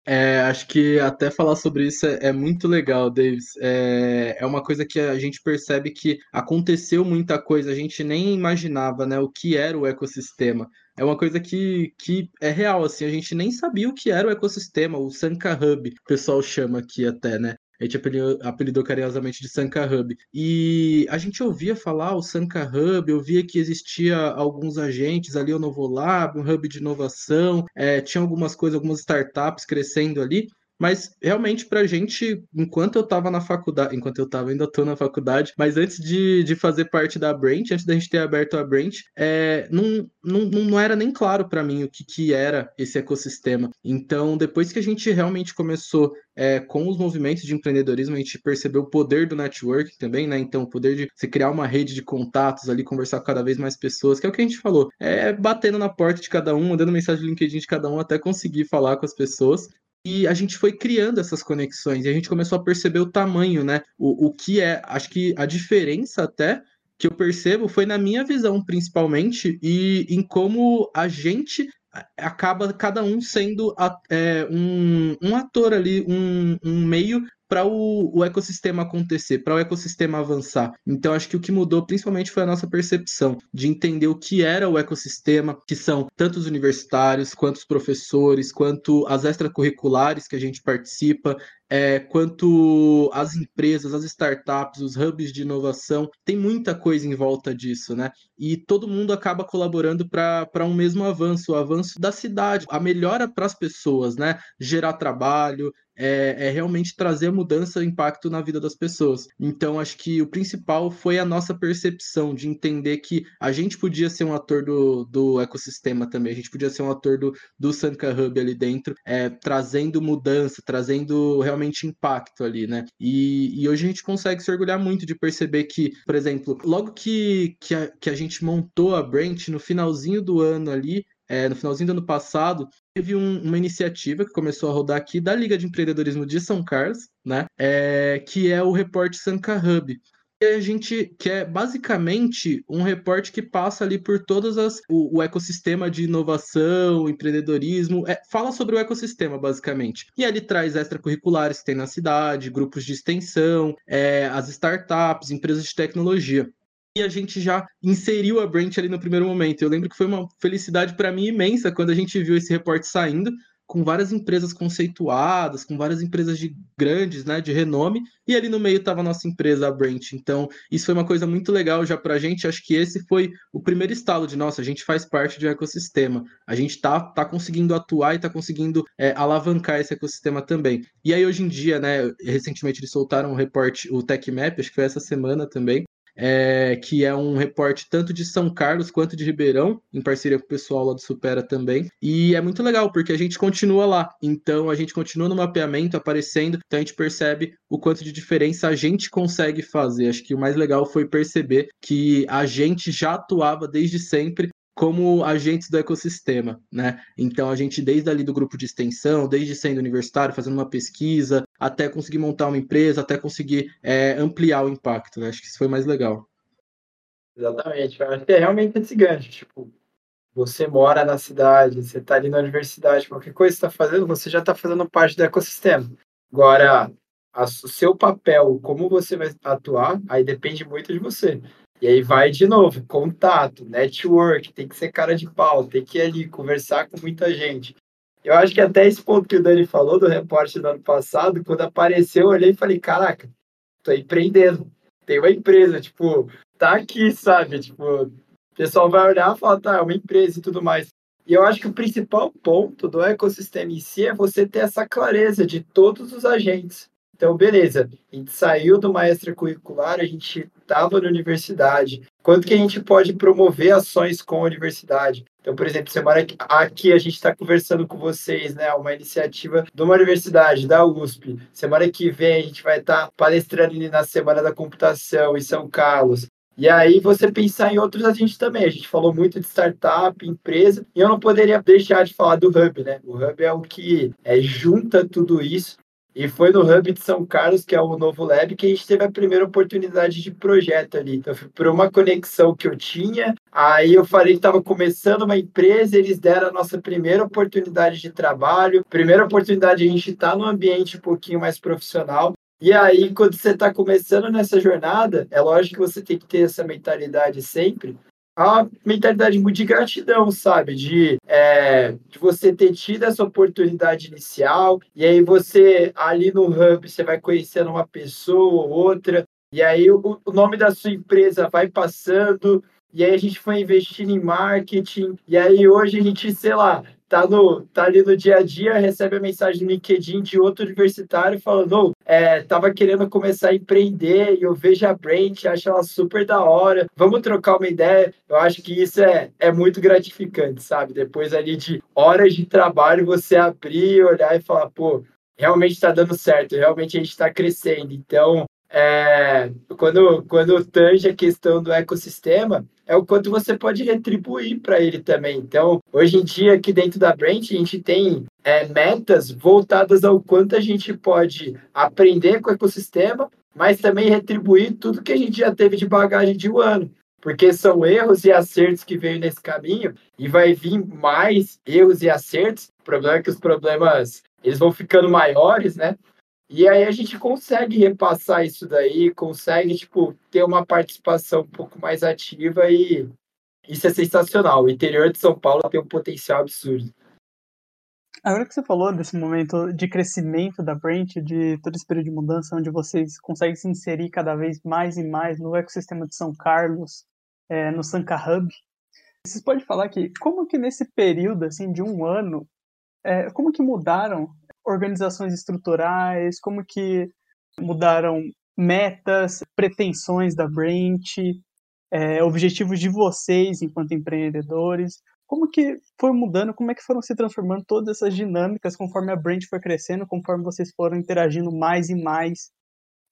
É, acho que até falar sobre isso é, é muito legal, Davis. É, é, uma coisa que a gente percebe que aconteceu muita coisa, a gente nem imaginava né, o que era o ecossistema. É uma coisa que, que é real, assim, a gente nem sabia o que era o ecossistema, o Sanka Hub, o pessoal chama aqui até, né? A gente apelidou, apelidou carinhosamente de Sanka Hub. E a gente ouvia falar o Sanka Hub, eu via que existia alguns agentes ali, o Novolab, um hub de inovação, é, tinha algumas coisas, algumas startups crescendo ali. Mas realmente, pra gente, enquanto eu tava na faculdade, enquanto eu tava, ainda tô na faculdade, mas antes de, de fazer parte da Branch, antes da gente ter aberto a Branch, é, não, não, não era nem claro para mim o que, que era esse ecossistema. Então, depois que a gente realmente começou é, com os movimentos de empreendedorismo, a gente percebeu o poder do networking também, né? Então, o poder de você criar uma rede de contatos ali, conversar com cada vez mais pessoas, que é o que a gente falou. É batendo na porta de cada um, mandando mensagem no LinkedIn de cada um até conseguir falar com as pessoas. E a gente foi criando essas conexões e a gente começou a perceber o tamanho, né? O, o que é, acho que a diferença até que eu percebo foi na minha visão, principalmente, e em como a gente acaba cada um sendo é, um, um ator ali, um, um meio para o, o, ecossistema acontecer, para o ecossistema avançar. Então, acho que o que mudou principalmente foi a nossa percepção de entender o que era o ecossistema, que são tanto os universitários, quanto os professores, quanto as extracurriculares que a gente participa, é, quanto as empresas, as startups, os hubs de inovação, tem muita coisa em volta disso, né? E todo mundo acaba colaborando para um mesmo avanço, o avanço da cidade, a melhora para as pessoas, né? Gerar trabalho, é, é, realmente trazer mudança, impacto na vida das pessoas. Então, acho que o principal foi a nossa percepção de entender que a gente podia ser um ator do, do ecossistema também, a gente podia ser um ator do, do Sanka Hub ali dentro, é, trazendo mudança, trazendo realmente impacto ali, né? E, e, hoje a gente consegue se orgulhar muito de perceber que, por exemplo, logo que, que, a, que a gente montou a Brent, no finalzinho do ano ali, é, no finalzinho do ano passado, teve um, uma iniciativa que começou a rodar aqui da Liga de Empreendedorismo de São Carlos, né? É, que é o Report Sanka Hub. A gente que é basicamente um reporte que passa ali por todas as o, o ecossistema de inovação, empreendedorismo, é, fala sobre o ecossistema basicamente. E ali traz extracurriculares que tem na cidade, grupos de extensão, é, as startups, empresas de tecnologia e a gente já inseriu a Brent ali no primeiro momento. Eu lembro que foi uma felicidade para mim imensa quando a gente viu esse reporte saindo, com várias empresas conceituadas, com várias empresas de grandes, né, de renome, e ali no meio estava a nossa empresa, a Brent. Então, isso foi uma coisa muito legal já para a gente. Acho que esse foi o primeiro estalo de nossa, a gente faz parte de um ecossistema. A gente tá, tá conseguindo atuar e está conseguindo é, alavancar esse ecossistema também. E aí, hoje em dia, né, recentemente eles soltaram um reporte, o TechMap, acho que foi essa semana também, é, que é um reporte tanto de São Carlos quanto de Ribeirão, em parceria com o pessoal lá do Supera também. E é muito legal, porque a gente continua lá. Então a gente continua no mapeamento aparecendo, então a gente percebe o quanto de diferença a gente consegue fazer. Acho que o mais legal foi perceber que a gente já atuava desde sempre como agentes do ecossistema, né? Então a gente desde ali do grupo de extensão, desde sendo universitário, fazendo uma pesquisa, até conseguir montar uma empresa, até conseguir é, ampliar o impacto, né? Acho que isso foi mais legal. Exatamente, eu acho que é realmente esse gancho, tipo, você mora na cidade, você está ali na universidade, qualquer coisa que está fazendo, você já está fazendo parte do ecossistema. Agora, o seu papel, como você vai atuar, aí depende muito de você. E aí vai de novo, contato, network, tem que ser cara de pau, tem que ir ali conversar com muita gente. Eu acho que até esse ponto que o Dani falou do repórter do ano passado, quando apareceu, eu olhei e falei, caraca, tô empreendendo, tem uma empresa, tipo, tá aqui, sabe? Tipo, o pessoal vai olhar e falar, tá, é uma empresa e tudo mais. E eu acho que o principal ponto do ecossistema em si é você ter essa clareza de todos os agentes. Então, beleza, a gente saiu do maestra curricular, a gente estava na universidade. Quanto que a gente pode promover ações com a universidade? Então, por exemplo, semana aqui a gente está conversando com vocês, né? Uma iniciativa de uma universidade, da USP. Semana que vem a gente vai estar tá palestrando na Semana da Computação em São Carlos. E aí você pensar em outros agentes também. A gente falou muito de startup, empresa, e eu não poderia deixar de falar do Hub, né? O Hub é o que é, junta tudo isso e foi no Hub de São Carlos, que é o novo lab, que a gente teve a primeira oportunidade de projeto ali. Então, por uma conexão que eu tinha. Aí eu falei que estava começando uma empresa, eles deram a nossa primeira oportunidade de trabalho. Primeira oportunidade de a gente estar tá num ambiente um pouquinho mais profissional. E aí, quando você está começando nessa jornada, é lógico que você tem que ter essa mentalidade sempre, a mentalidade muito de gratidão, sabe? De, é, de você ter tido essa oportunidade inicial, e aí você, ali no Hub, você vai conhecendo uma pessoa ou outra, e aí o, o nome da sua empresa vai passando, e aí a gente foi investindo em marketing, e aí hoje a gente, sei lá, tá, no, tá ali no dia a dia, recebe a mensagem no LinkedIn de outro universitário falando, oh, é, tava querendo começar a empreender e eu vejo a Brent, acho ela super da hora, vamos trocar uma ideia. Eu acho que isso é, é muito gratificante, sabe? Depois ali de horas de trabalho, você abrir, olhar e falar, pô, realmente está dando certo, realmente a gente está crescendo. Então, é, quando, quando tange a questão do ecossistema, é o quanto você pode retribuir para ele também. Então, hoje em dia, aqui dentro da Brand, a gente tem é, metas voltadas ao quanto a gente pode aprender com o ecossistema, mas também retribuir tudo que a gente já teve de bagagem de um ano. Porque são erros e acertos que veio nesse caminho, e vai vir mais erros e acertos. O problema é que os problemas eles vão ficando maiores, né? E aí a gente consegue repassar isso daí, consegue, tipo, ter uma participação um pouco mais ativa e isso é sensacional. O interior de São Paulo tem um potencial absurdo. Agora que você falou desse momento de crescimento da Brent, de todo esse período de mudança, onde vocês conseguem se inserir cada vez mais e mais no ecossistema de São Carlos, é, no Sanka Hub, vocês podem falar que como que nesse período assim de um ano, é, como que mudaram organizações estruturais, como que mudaram metas, pretensões da Brent, é, objetivos de vocês enquanto empreendedores, como que foi mudando, como é que foram se transformando todas essas dinâmicas conforme a Brand foi crescendo, conforme vocês foram interagindo mais e mais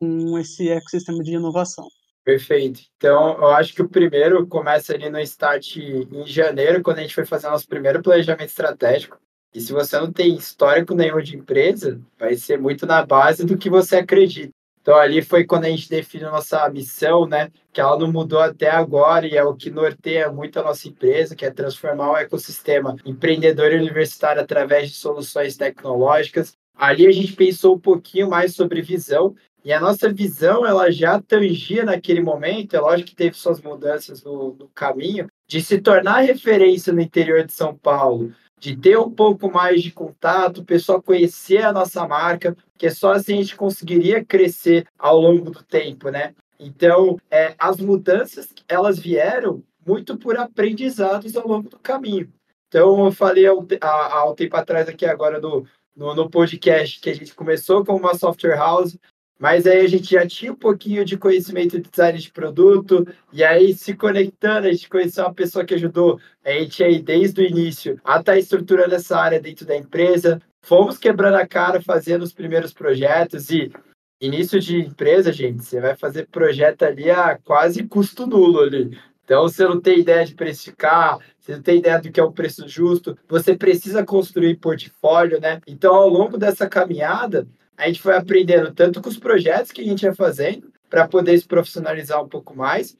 com esse ecossistema de inovação. Perfeito. Então, eu acho que o primeiro começa ali no start em janeiro, quando a gente foi fazer nosso primeiro planejamento estratégico. E se você não tem histórico nenhum de empresa, vai ser muito na base do que você acredita. Então, ali foi quando a gente definiu nossa missão, né? Que ela não mudou até agora e é o que norteia muito a nossa empresa, que é transformar o ecossistema empreendedor e universitário através de soluções tecnológicas. Ali a gente pensou um pouquinho mais sobre visão e a nossa visão ela já tangia naquele momento, é lógico que teve suas mudanças no, no caminho, de se tornar referência no interior de São Paulo, de ter um pouco mais de contato, o pessoal conhecer a nossa marca, que só assim a gente conseguiria crescer ao longo do tempo, né? Então, é, as mudanças, elas vieram muito por aprendizados ao longo do caminho. Então, eu falei há, um tempo atrás aqui agora do, no, no podcast que a gente começou com uma software house, mas aí a gente já tinha um pouquinho de conhecimento de design de produto, e aí se conectando, a gente conheceu uma pessoa que ajudou a gente aí desde o início a estar tá estruturando essa área dentro da empresa. Fomos quebrando a cara, fazendo os primeiros projetos e início de empresa, gente, você vai fazer projeto ali a quase custo nulo ali. Então, você não tem ideia de precificar, você não tem ideia do que é o preço justo, você precisa construir portfólio, né? Então, ao longo dessa caminhada, a gente foi aprendendo tanto com os projetos que a gente ia fazendo para poder se profissionalizar um pouco mais,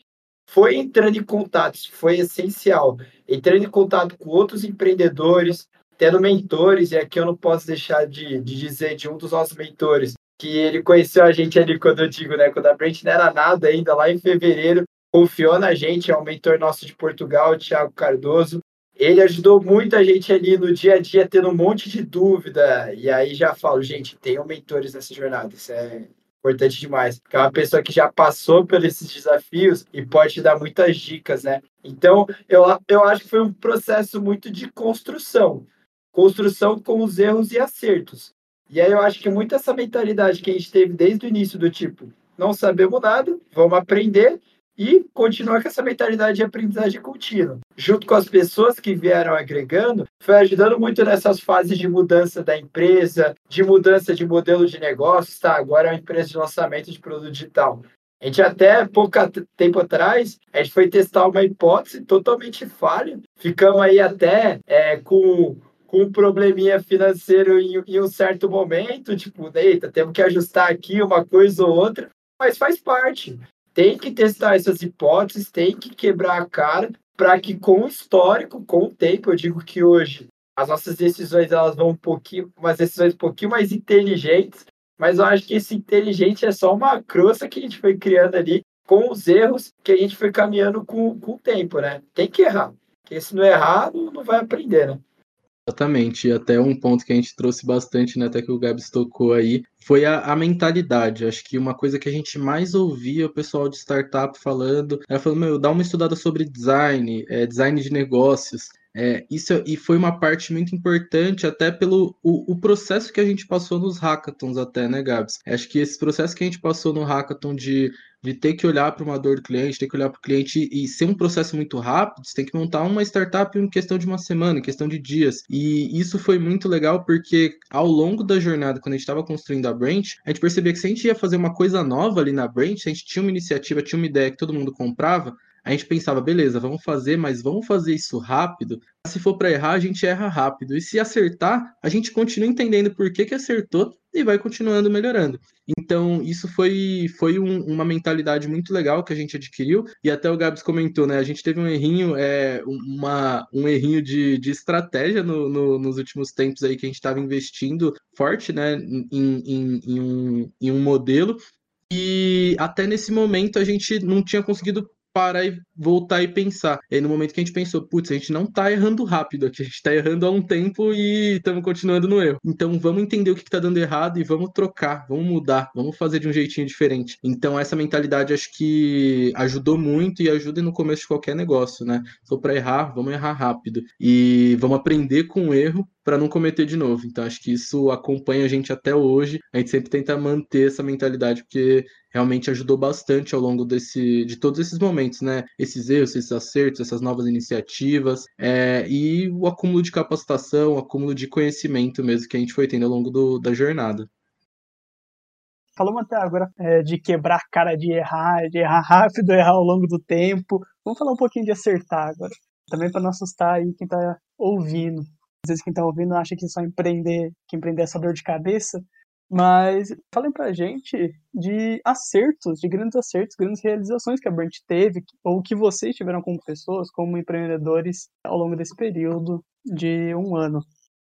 foi entrando em contato, foi essencial, entrando em contato com outros empreendedores, tendo mentores, e aqui eu não posso deixar de, de dizer de um dos nossos mentores, que ele conheceu a gente ali quando eu digo, né, quando a Brent não era nada ainda, lá em fevereiro, confiou na gente, é um mentor nosso de Portugal, o Thiago Cardoso, ele ajudou muita gente ali no dia a dia, tendo um monte de dúvida. E aí já falo, gente, tenham mentores nessa jornada. Isso é importante demais. Porque é uma pessoa que já passou por esses desafios e pode te dar muitas dicas, né? Então, eu, eu acho que foi um processo muito de construção. Construção com os erros e acertos. E aí eu acho que muito essa mentalidade que a gente teve desde o início do tipo, não sabemos nada, vamos aprender e continuar com essa mentalidade de aprendizagem contínua. Junto com as pessoas que vieram agregando, foi ajudando muito nessas fases de mudança da empresa, de mudança de modelo de negócios, tá? Agora é uma empresa de lançamento de produto digital. A gente até pouco tempo atrás, a gente foi testar uma hipótese totalmente falha. Ficamos aí até é, com, com um probleminha financeiro em, em um certo momento, tipo, eita, temos que ajustar aqui uma coisa ou outra, mas faz parte tem que testar essas hipóteses, tem que quebrar a cara para que com o histórico, com o tempo, eu digo que hoje as nossas decisões elas vão um pouquinho, umas decisões um pouquinho mais inteligentes, mas eu acho que esse inteligente é só uma crosta que a gente foi criando ali com os erros que a gente foi caminhando com, com o tempo, né? Tem que errar, porque se não errar, não, não vai aprender, né? Exatamente, e até um ponto que a gente trouxe bastante, né, até que o Gabs tocou aí, foi a, a, mentalidade. Acho que uma coisa que a gente mais ouvia o pessoal de startup falando, era falando, meu, dá uma estudada sobre design, é, design de negócios. É, isso e foi uma parte muito importante até pelo o, o, processo que a gente passou nos hackathons até, né, Gabs? Acho que esse processo que a gente passou no hackathon de, de ter que olhar para uma dor do cliente, ter que olhar para o cliente e ser um processo muito rápido, você tem que montar uma startup em questão de uma semana, em questão de dias. E isso foi muito legal porque ao longo da jornada, quando a gente estava construindo a Branch, a gente percebia que se a gente ia fazer uma coisa nova ali na Branch, se a gente tinha uma iniciativa, tinha uma ideia que todo mundo comprava, a gente pensava, beleza, vamos fazer, mas vamos fazer isso rápido. Se for para errar, a gente erra rápido. E se acertar, a gente continua entendendo por que, que acertou e vai continuando melhorando. Então, isso foi, foi um, uma mentalidade muito legal que a gente adquiriu. E até o Gabs comentou, né? A gente teve um errinho, é, uma, um errinho de, de estratégia no, no, nos últimos tempos aí que a gente estava investindo forte, né? Em, em, em, um, em um modelo. E até nesse momento a gente não tinha conseguido parar e voltar e pensar. E aí, no momento que a gente pensou, putz, a gente não tá errando rápido aqui, a gente tá errando há um tempo e estamos continuando no erro. Então vamos entender o que, que tá dando errado e vamos trocar, vamos mudar, vamos fazer de um jeitinho diferente. Então essa mentalidade acho que ajudou muito e ajuda no começo de qualquer negócio, né? Se para errar, vamos errar rápido e vamos aprender com o erro para não cometer de novo. Então acho que isso acompanha a gente até hoje. A gente sempre tenta manter essa mentalidade porque realmente ajudou bastante ao longo desse, de todos esses momentos, né? Esses erros, esses acertos, essas novas iniciativas é, e o acúmulo de capacitação, o acúmulo de conhecimento mesmo que a gente foi tendo ao longo do, da jornada. Falamos até agora é, de quebrar a cara de errar, de errar rápido, errar ao longo do tempo. Vamos falar um pouquinho de acertar agora. Também para não assustar aí quem está ouvindo às vezes quem está ouvindo acha que só empreender, que empreender é só dor de cabeça, mas falem pra gente de acertos, de grandes acertos, grandes realizações que a Brand teve, ou que vocês tiveram como pessoas, como empreendedores, ao longo desse período de um ano.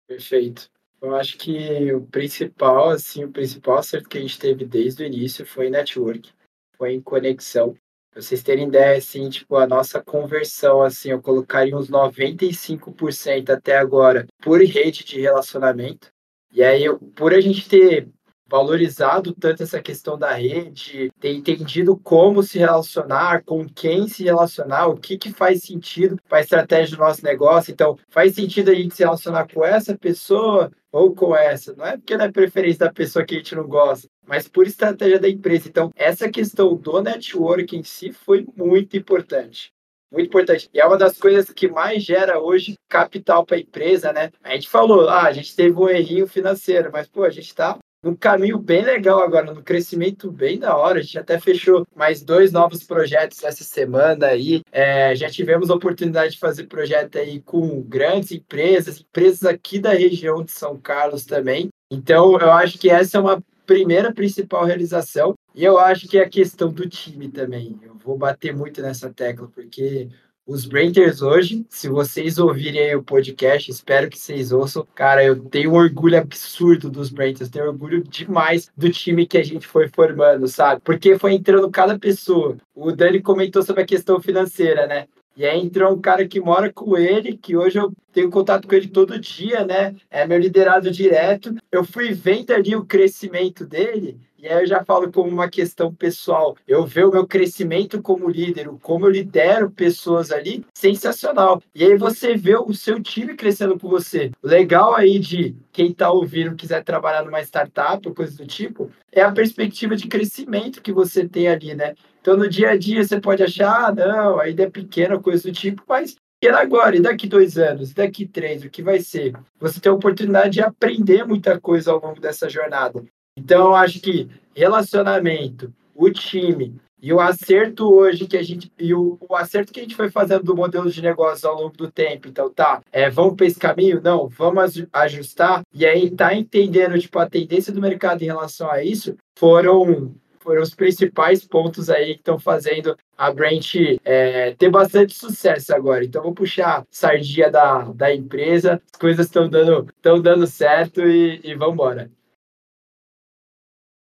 Perfeito. Eu acho que o principal, assim, o principal acerto que a gente teve desde o início foi network, foi em conexão. Pra vocês terem ideia, assim, tipo, a nossa conversão, assim, eu colocaria uns 95% até agora por rede de relacionamento. E aí, por a gente ter valorizado tanto essa questão da rede, ter entendido como se relacionar, com quem se relacionar, o que, que faz sentido para a estratégia do nosso negócio. Então, faz sentido a gente se relacionar com essa pessoa ou com essa. Não é porque não é preferência da pessoa que a gente não gosta, mas por estratégia da empresa. Então, essa questão do network em si foi muito importante. Muito importante. E é uma das coisas que mais gera hoje capital para a empresa, né? A gente falou, ah, a gente teve um errinho financeiro, mas, pô, a gente está num caminho bem legal agora, no crescimento bem da hora. A gente até fechou mais dois novos projetos essa semana aí. É, já tivemos a oportunidade de fazer projeto aí com grandes empresas, empresas aqui da região de São Carlos também. Então, eu acho que essa é uma primeira principal realização. E eu acho que é a questão do time também. Eu vou bater muito nessa tecla, porque os Brenters hoje, se vocês ouvirem o podcast, espero que vocês ouçam. Cara, eu tenho um orgulho absurdo dos Brenters, tenho orgulho demais do time que a gente foi formando, sabe? Porque foi entrando cada pessoa. O Dani comentou sobre a questão financeira, né? E aí entrou um cara que mora com ele, que hoje eu tenho contato com ele todo dia, né? É meu liderado direto. Eu fui vendo ali o crescimento dele e aí eu já falo como uma questão pessoal. Eu vejo o meu crescimento como líder, como eu lidero pessoas ali, sensacional. E aí você vê o seu time crescendo com você. O legal aí de quem está ouvindo quiser trabalhar numa startup ou coisa do tipo, é a perspectiva de crescimento que você tem ali, né? Então no dia a dia você pode achar, ah, não, ainda é pequena, coisa do tipo, mas pequena agora, e daqui dois anos, e daqui três, o que vai ser? Você tem a oportunidade de aprender muita coisa ao longo dessa jornada. Então, eu acho que relacionamento, o time e o acerto hoje que a gente e o, o acerto que a gente foi fazendo do modelo de negócio ao longo do tempo. Então, tá, é, vamos para esse caminho? Não, vamos ajustar. E aí tá entendendo tipo a tendência do mercado em relação a isso foram foram os principais pontos aí que estão fazendo a Brent é, ter bastante sucesso agora. Então, vou puxar sardinha da, da empresa, as coisas estão dando, dando certo e, e vamos embora.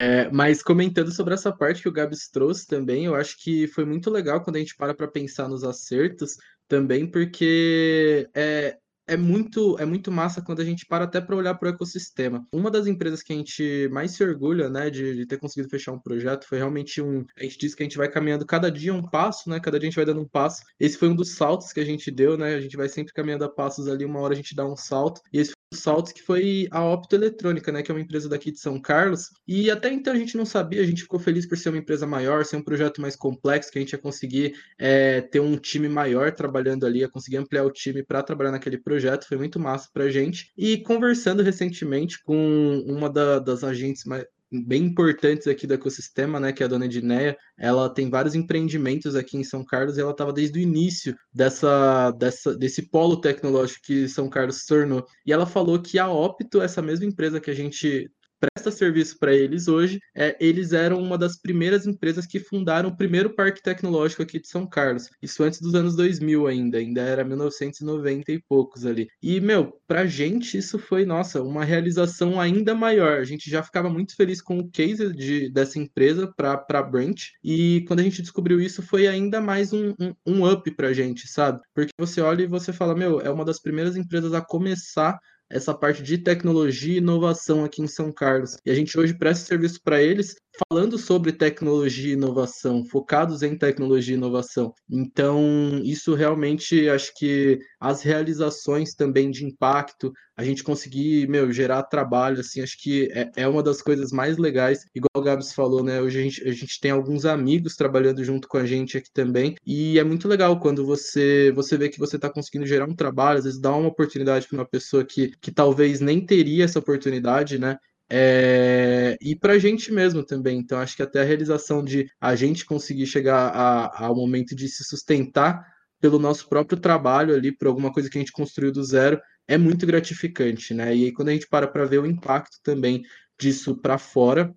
É, mas comentando sobre essa parte que o Gabs trouxe também, eu acho que foi muito legal quando a gente para para pensar nos acertos também, porque é, é muito, é muito massa quando a gente para até para olhar para o ecossistema. Uma das empresas que a gente mais se orgulha, né, de, de, ter conseguido fechar um projeto foi realmente um. A gente diz que a gente vai caminhando cada dia um passo, né? Cada dia a gente vai dando um passo. Esse foi um dos saltos que a gente deu, né? A gente vai sempre caminhando a passos ali, uma hora a gente dá um salto. E esse Saltos, que foi a Optoeletrônica, né, que é uma empresa daqui de São Carlos. E até então a gente não sabia, a gente ficou feliz por ser uma empresa maior, ser um projeto mais complexo, que a gente ia conseguir é, ter um time maior trabalhando ali, ia conseguir ampliar o time para trabalhar naquele projeto. Foi muito massa para a gente. E conversando recentemente com uma da, das agentes mais bem importantes aqui do ecossistema, né, que é a dona Edneia, ela tem vários empreendimentos aqui em São Carlos e ela estava desde o início dessa, dessa, desse polo tecnológico que São Carlos se tornou. E ela falou que a Opto, essa mesma empresa que a gente presta serviço para eles hoje, é, eles eram uma das primeiras empresas que fundaram o primeiro parque tecnológico aqui de São Carlos. Isso antes dos anos 2000 ainda, ainda era 1990 e poucos ali. E, meu, pra gente isso foi, nossa, uma realização ainda maior. A gente já ficava muito feliz com o case de, dessa empresa para a Branch, e quando a gente descobriu isso foi ainda mais um, um, um up pra gente, sabe? Porque você olha e você fala, meu, é uma das primeiras empresas a começar essa parte de tecnologia e inovação aqui em São Carlos. E a gente hoje presta serviço para eles falando sobre tecnologia e inovação, focados em tecnologia e inovação. Então, isso realmente acho que as realizações também de impacto, a gente conseguir, meu, gerar trabalho, assim, acho que é, é uma das coisas mais legais. Igual o Gabs falou, né? Hoje a gente, a gente tem alguns amigos trabalhando junto com a gente aqui também. E é muito legal quando você, você vê que você está conseguindo gerar um trabalho, às vezes dá uma oportunidade para uma pessoa que, que talvez nem teria essa oportunidade, né? É, e para a gente mesmo também. Então, acho que até a realização de a gente conseguir chegar ao momento de se sustentar pelo nosso próprio trabalho ali, por alguma coisa que a gente construiu do zero, é muito gratificante, né? E aí, quando a gente para para ver o impacto também disso para fora,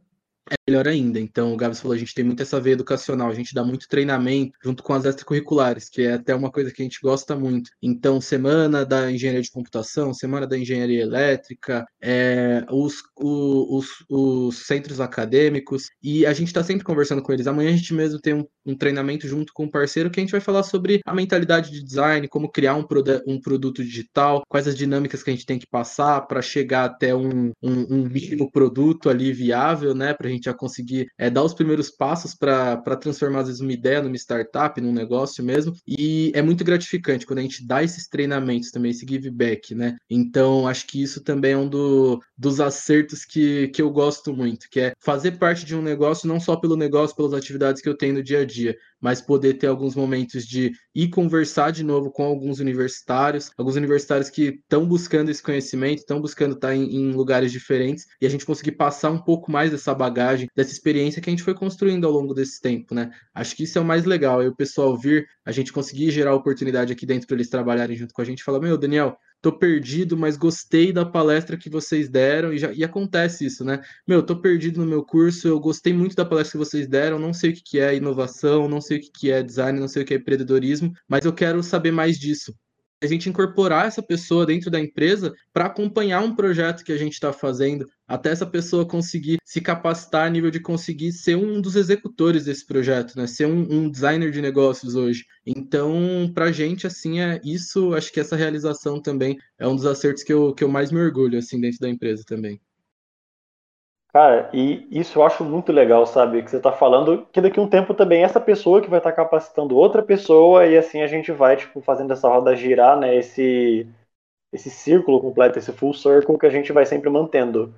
melhor ainda. Então, o Gabs falou, a gente tem muito essa veia educacional, a gente dá muito treinamento junto com as extracurriculares, que é até uma coisa que a gente gosta muito. Então, semana da engenharia de computação, semana da engenharia elétrica, é, os, os, os, centros acadêmicos, e a gente está sempre conversando com eles. Amanhã a gente mesmo tem um, um, treinamento junto com um parceiro que a gente vai falar sobre a mentalidade de design, como criar um, um produto digital, quais as dinâmicas que a gente tem que passar para chegar até um, um, um mínimo produto ali viável, né? Pra gente já conseguir é, dar os primeiros passos para transformar, às vezes, uma ideia numa startup, num negócio mesmo. E é muito gratificante quando a gente dá esses treinamentos também, esse give back, né? Então, acho que isso também é um do, dos acertos que, que eu gosto muito, que é fazer parte de um negócio não só pelo negócio, pelas atividades que eu tenho no dia a dia, mas poder ter alguns momentos de ir conversar de novo com alguns universitários, alguns universitários que estão buscando esse conhecimento, estão buscando estar em, em, lugares diferentes, e a gente conseguir passar um pouco mais dessa bagagem, dessa experiência que a gente foi construindo ao longo desse tempo, né? Acho que isso é o mais legal, aí o pessoal vir, a gente conseguir gerar oportunidade aqui dentro para eles trabalharem junto com a gente e falar, meu, Daniel, tô perdido, mas gostei da palestra que vocês deram, e, já, e acontece isso, né? Meu, tô perdido no meu curso, eu gostei muito da palestra que vocês deram, não sei o que, que é inovação, não sei o que, que é design, não sei o que é empreendedorismo, mas eu quero saber mais disso a gente incorporar essa pessoa dentro da empresa para acompanhar um projeto que a gente está fazendo, até essa pessoa conseguir se capacitar a nível de conseguir ser um dos executores desse projeto, né? Ser um, um designer de negócios hoje. Então, para a gente, assim, é isso. Acho que essa realização também é um dos acertos que eu, que eu mais me orgulho, assim, dentro da empresa também. Cara, e isso eu acho muito legal, sabe? Que você tá falando que daqui a um tempo também essa pessoa que vai estar tá capacitando outra pessoa e assim a gente vai, tipo, fazendo essa roda girar, né? Esse, esse círculo completo, esse full circle que a gente vai sempre mantendo.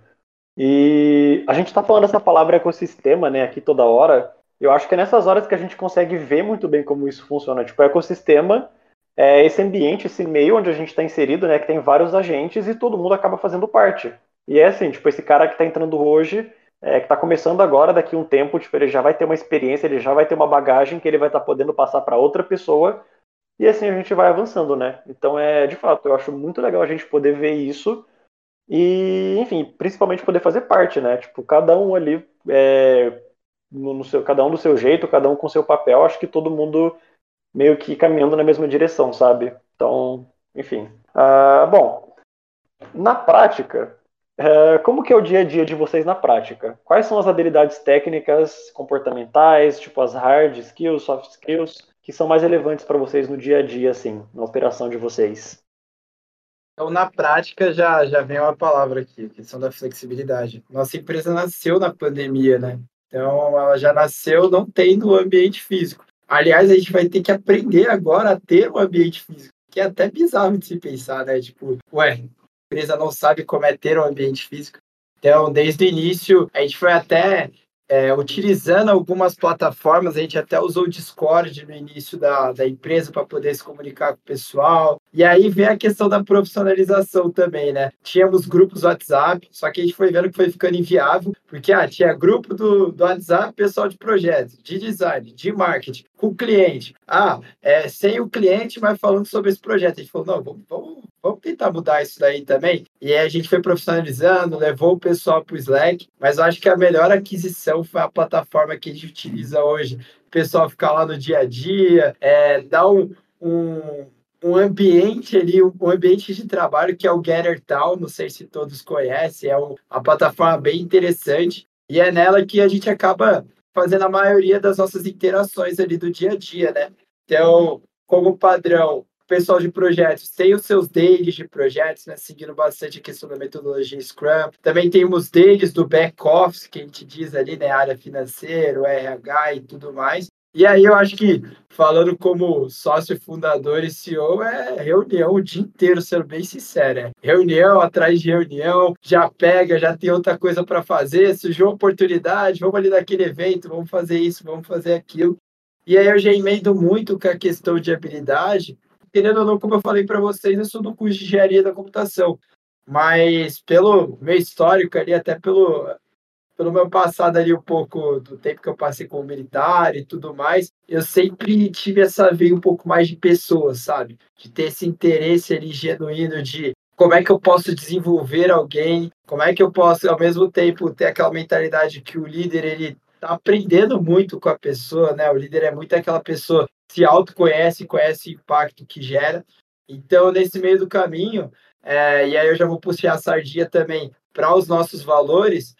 E a gente tá falando essa palavra ecossistema, né, aqui toda hora. Eu acho que é nessas horas que a gente consegue ver muito bem como isso funciona. Tipo, o ecossistema é esse ambiente, esse meio onde a gente está inserido, né, que tem vários agentes e todo mundo acaba fazendo parte. E é assim, tipo, esse cara que tá entrando hoje, é, que tá começando agora, daqui um tempo, tipo, ele já vai ter uma experiência, ele já vai ter uma bagagem que ele vai estar tá podendo passar para outra pessoa, e assim a gente vai avançando, né? Então é, de fato, eu acho muito legal a gente poder ver isso e, enfim, principalmente poder fazer parte, né? Tipo, cada um ali, é, no, seu, cada um do seu jeito, cada um com seu papel, acho que todo mundo meio que caminhando na mesma direção, sabe? Então, enfim. Uh, bom, na prática, como que é o dia a dia de vocês na prática? Quais são as habilidades técnicas, comportamentais, tipo as hard skills, soft skills, que são mais relevantes para vocês no dia a dia, assim, na operação de vocês? Então, na prática, já, já vem uma palavra aqui, a questão da flexibilidade. Nossa empresa nasceu na pandemia, né? Então, ela já nasceu não tendo ambiente físico. Aliás, a gente vai ter que aprender agora a ter um ambiente físico, que é até bizarro de se pensar, né? Tipo, ué, empresa não sabe como é ter um ambiente físico. Então, desde o início, a gente foi até é, utilizando algumas plataformas, a gente até usou o Discord no início da, da empresa para poder se comunicar com o pessoal. E aí vem a questão da profissionalização também, né? Tínhamos grupos WhatsApp, só que a gente foi vendo que foi ficando inviável, porque ah, tinha grupo do, do WhatsApp, pessoal de projetos, de design, de marketing, com o cliente. Ah, é, sem o cliente, mas falando sobre esse projeto. A gente falou, não, vamos, vamos, vamos tentar mudar isso daí também. E aí a gente foi profissionalizando, levou o pessoal para o Slack, mas eu acho que a melhor aquisição foi a plataforma que a gente utiliza hoje. O pessoal ficar lá no dia a dia, é, dar um, um, um ambiente ali, um ambiente de trabalho que é o Getter Town, não sei se todos conhecem, é uma plataforma bem interessante e é nela que a gente acaba fazendo a maioria das nossas interações ali do dia a dia, né? Então, como padrão, o pessoal de projetos tem os seus dailies de projetos, né? Seguindo bastante a questão da metodologia Scrum. Também temos dailies do back-office, que a gente diz ali, né? Área financeira, RH e tudo mais. E aí eu acho que, falando como sócio fundador e CEO, é reunião o dia inteiro, sendo bem sincero. É reunião atrás de reunião, já pega, já tem outra coisa para fazer, surgiu uma oportunidade, vamos ali naquele evento, vamos fazer isso, vamos fazer aquilo. E aí eu já emendo muito com a questão de habilidade, querendo ou não, como eu falei para vocês, eu sou do curso de engenharia da computação. Mas pelo meu histórico ali, até pelo pelo meu passado ali um pouco do tempo que eu passei como militar e tudo mais, eu sempre tive essa veia um pouco mais de pessoas, sabe? De ter esse interesse ali genuíno de como é que eu posso desenvolver alguém, como é que eu posso, ao mesmo tempo, ter aquela mentalidade que o líder, ele tá aprendendo muito com a pessoa, né? O líder é muito aquela pessoa que se autoconhece, conhece o impacto que gera. Então, nesse meio do caminho, é, e aí eu já vou puxar a sardinha também para os nossos valores,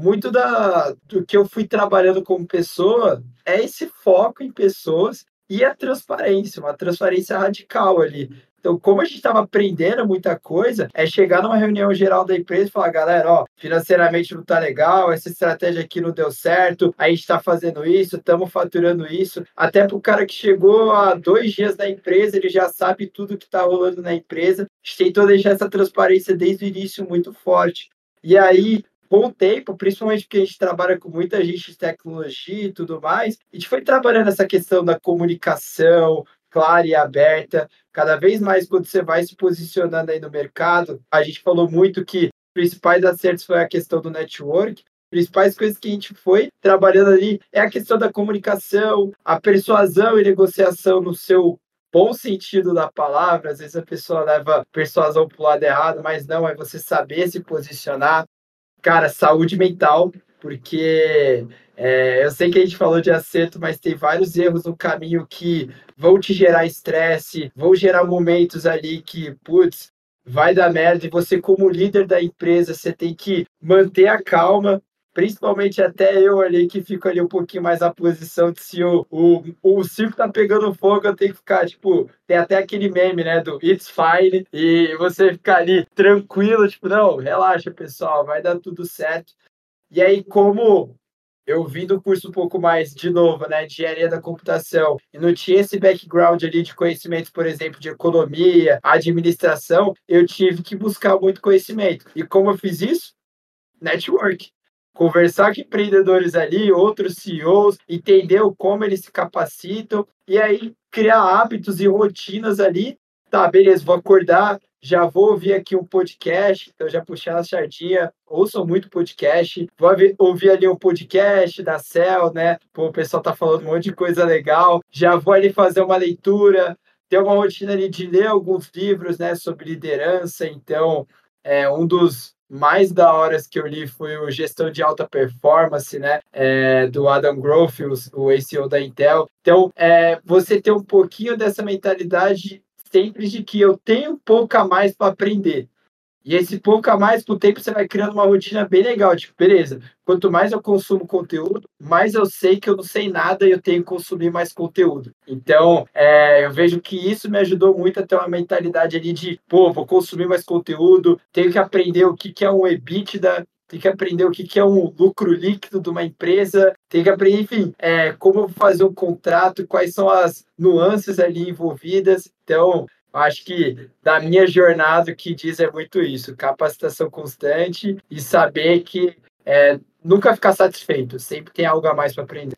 muito da, do que eu fui trabalhando como pessoa é esse foco em pessoas e a transparência, uma transparência radical ali. Então, como a gente estava aprendendo muita coisa, é chegar numa reunião geral da empresa e falar, galera, ó, financeiramente não tá legal, essa estratégia aqui não deu certo, a gente está fazendo isso, estamos faturando isso. Até para o cara que chegou há dois dias na empresa, ele já sabe tudo que está rolando na empresa. A gente tentou deixar essa transparência desde o início muito forte. E aí, com o tempo, principalmente porque a gente trabalha com muita gente de tecnologia e tudo mais, a gente foi trabalhando essa questão da comunicação clara e aberta. Cada vez mais, quando você vai se posicionando aí no mercado, a gente falou muito que principais acertos foi a questão do network, principais coisas que a gente foi trabalhando ali é a questão da comunicação, a persuasão e negociação no seu bom sentido da palavra. Às vezes a pessoa leva persuasão para o lado errado, mas não, é você saber se posicionar, Cara, saúde mental, porque é, eu sei que a gente falou de acerto, mas tem vários erros no caminho que vão te gerar estresse, vão gerar momentos ali que, putz, vai dar merda. E você, como líder da empresa, você tem que manter a calma, principalmente até eu ali que fico ali um pouquinho mais na posição de se o, o, o circo tá pegando fogo, eu tenho que ficar, tipo, tem até aquele meme, né, do It's Fine, e você ficar ali tranquilo, tipo, não, relaxa, pessoal, vai dar tudo certo. E aí, como eu vim do curso um pouco mais, de novo, né, de engenharia da computação, e não tinha esse background ali de conhecimento, por exemplo, de economia, administração, eu tive que buscar muito conhecimento. E como eu fiz isso? Network conversar com empreendedores ali, outros CEOs, entender como eles se capacitam e aí criar hábitos e rotinas ali. Tá, beleza, vou acordar, já vou ouvir aqui um podcast, então já puxei a sardinha, ouçam muito podcast, vou ouvir ali um podcast da Cell, né? Pô, o pessoal tá falando um monte de coisa legal, já vou ali fazer uma leitura, ter uma rotina ali de ler alguns livros, né, sobre liderança, então é um dos mais da horas que eu li foi o Gestão de Alta Performance, né, é, do Adam Grove, o, ACO da Intel. Então, é, você ter um pouquinho dessa mentalidade sempre de que eu tenho pouco a mais para aprender. E esse pouco a mais, com o tempo, você vai criando uma rotina bem legal. Tipo, beleza, quanto mais eu consumo conteúdo, mais eu sei que eu não sei nada e eu tenho que consumir mais conteúdo. Então, é, eu vejo que isso me ajudou muito a ter uma mentalidade ali de, pô, vou consumir mais conteúdo, tenho que aprender o que, que é um EBITDA, tem que aprender o que, que é um lucro líquido de uma empresa, tem que aprender, enfim, é, como fazer um contrato, quais são as nuances ali envolvidas. Então, Acho que da minha jornada o que diz é muito isso: capacitação constante e saber que é, nunca ficar satisfeito, sempre tem algo a mais para aprender.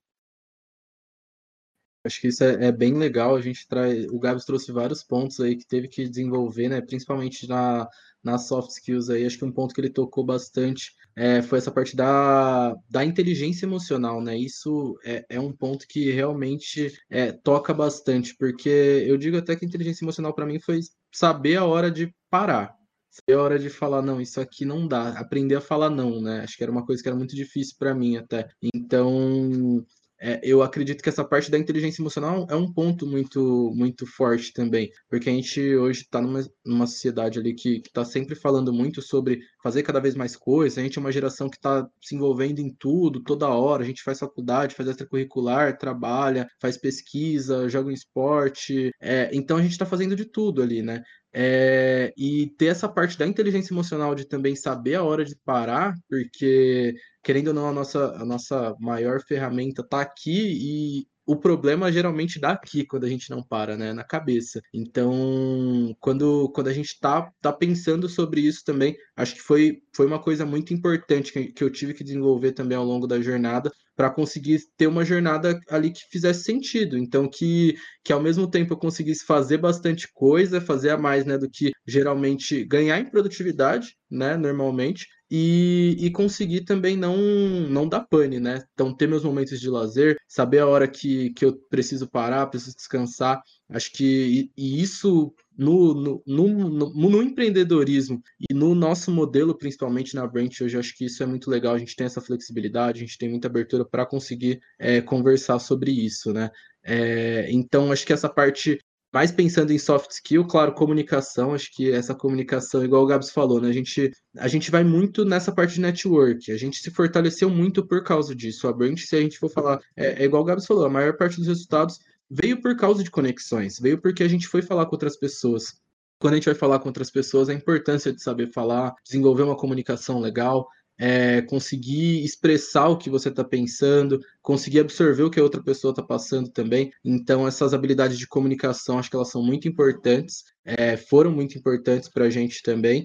Acho que isso é, é, bem legal. A gente traz. O Gabs trouxe vários pontos aí que teve que desenvolver, né? Principalmente na, nas soft skills aí. Acho que um ponto que ele tocou bastante é, foi essa parte da, da inteligência emocional, né? Isso é, é um ponto que realmente é, toca bastante, porque eu digo até que inteligência emocional para mim foi saber a hora de parar. Saber a hora de falar, não, isso aqui não dá. Aprender a falar não, né? Acho que era uma coisa que era muito difícil para mim até. Então, é, eu acredito que essa parte da inteligência emocional é um ponto muito muito forte também, porque a gente hoje está numa, numa sociedade ali que está sempre falando muito sobre fazer cada vez mais coisas, a gente é uma geração que está se envolvendo em tudo, toda hora, a gente faz faculdade, faz extracurricular, trabalha, faz pesquisa, joga em esporte, é, então a gente está fazendo de tudo ali, né? É, e ter essa parte da inteligência emocional de também saber a hora de parar, porque querendo ou não, a nossa, a nossa maior ferramenta está aqui e o problema geralmente dá aqui quando a gente não para, né? Na cabeça. Então, quando, quando a gente tá, tá pensando sobre isso também, acho que foi, foi uma coisa muito importante que, que eu tive que desenvolver também ao longo da jornada para conseguir ter uma jornada ali que fizesse sentido. Então, que, que ao mesmo tempo eu conseguisse fazer bastante coisa, fazer a mais, né, do que geralmente ganhar em produtividade, né, normalmente, e, e conseguir também não, não dar pane, né? Então, ter meus momentos de lazer, saber a hora que, que eu preciso parar, preciso descansar. Acho que e, e isso no, no, no, no, empreendedorismo e no nosso modelo, principalmente na Brent, hoje, acho que isso é muito legal. A gente tem essa flexibilidade, a gente tem muita abertura para conseguir é, conversar sobre isso, né? É, então, acho que essa parte mais pensando em soft skill, claro, comunicação, acho que essa comunicação, igual o Gabs falou, né? A gente, a gente vai muito nessa parte de network, a gente se fortaleceu muito por causa disso. A Branch, se a gente for falar, é, é igual o Gabs falou, a maior parte dos resultados veio por causa de conexões, veio porque a gente foi falar com outras pessoas. Quando a gente vai falar com outras pessoas, a importância de saber falar, desenvolver uma comunicação legal, é, conseguir expressar o que você está pensando, conseguir absorver o que a outra pessoa está passando também. Então, essas habilidades de comunicação, acho que elas são muito importantes, é, foram muito importantes para a gente também.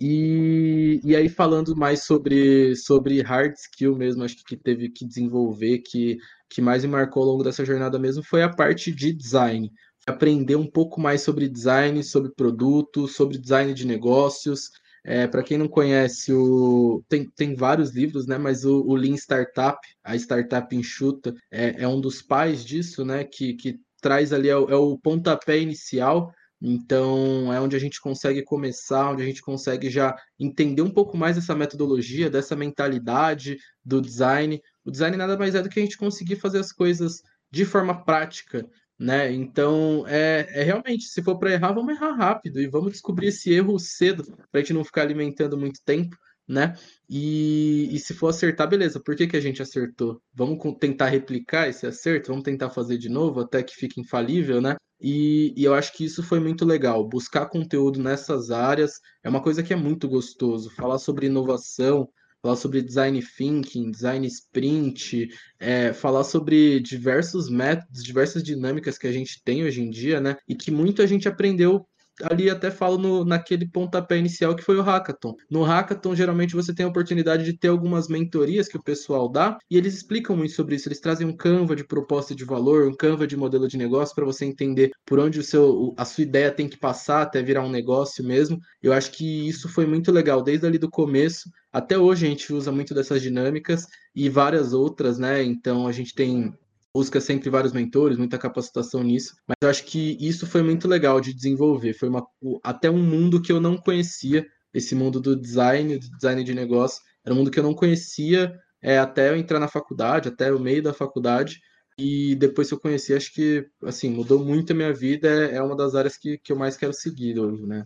E, e aí, falando mais sobre, sobre hard skill mesmo, acho que, teve que desenvolver, que, que mais me marcou ao longo dessa jornada mesmo, foi a parte de design. Aprender um pouco mais sobre design, sobre produto, sobre design de negócios, é, para quem não conhece, o... tem, tem vários livros, né? Mas o, o Lean Startup, a startup enxuta, é, é um dos pais disso, né? Que, que traz ali, é o, é o pontapé inicial então, é onde a gente consegue começar, onde a gente consegue já entender um pouco mais dessa metodologia, dessa mentalidade do design. O design nada mais é do que a gente conseguir fazer as coisas de forma prática, né? Então, é, é realmente, se for para errar, vamos errar rápido e vamos descobrir esse erro cedo, para a gente não ficar alimentando muito tempo, né? E, e se for acertar, beleza, por que, que a gente acertou? Vamos tentar replicar esse acerto, vamos tentar fazer de novo até que fique infalível, né? E, e, eu acho que isso foi muito legal. Buscar conteúdo nessas áreas é uma coisa que é muito gostoso. Falar sobre inovação, falar sobre design thinking, design sprint, é, falar sobre diversos métodos, diversas dinâmicas que a gente tem hoje em dia, né? E que muito a gente aprendeu ali até falo no, naquele pontapé inicial que foi o hackathon. No hackathon, geralmente você tem a oportunidade de ter algumas mentorias que o pessoal dá e eles explicam muito sobre isso. Eles trazem um Canva de proposta de valor, um Canva de modelo de negócio para você entender por onde o seu, a sua ideia tem que passar até virar um negócio mesmo. Eu acho que isso foi muito legal, desde ali do começo. Até hoje a gente usa muito dessas dinâmicas e várias outras, né? Então a gente tem busca sempre vários mentores, muita capacitação nisso, mas eu acho que isso foi muito legal de desenvolver, foi uma, até um mundo que eu não conhecia, esse mundo do design, do design de negócio, era um mundo que eu não conhecia é, até eu entrar na faculdade, até o meio da faculdade, e depois que eu conheci, acho que, assim, mudou muito a minha vida, é, é uma das áreas que, que eu mais quero seguir hoje, né?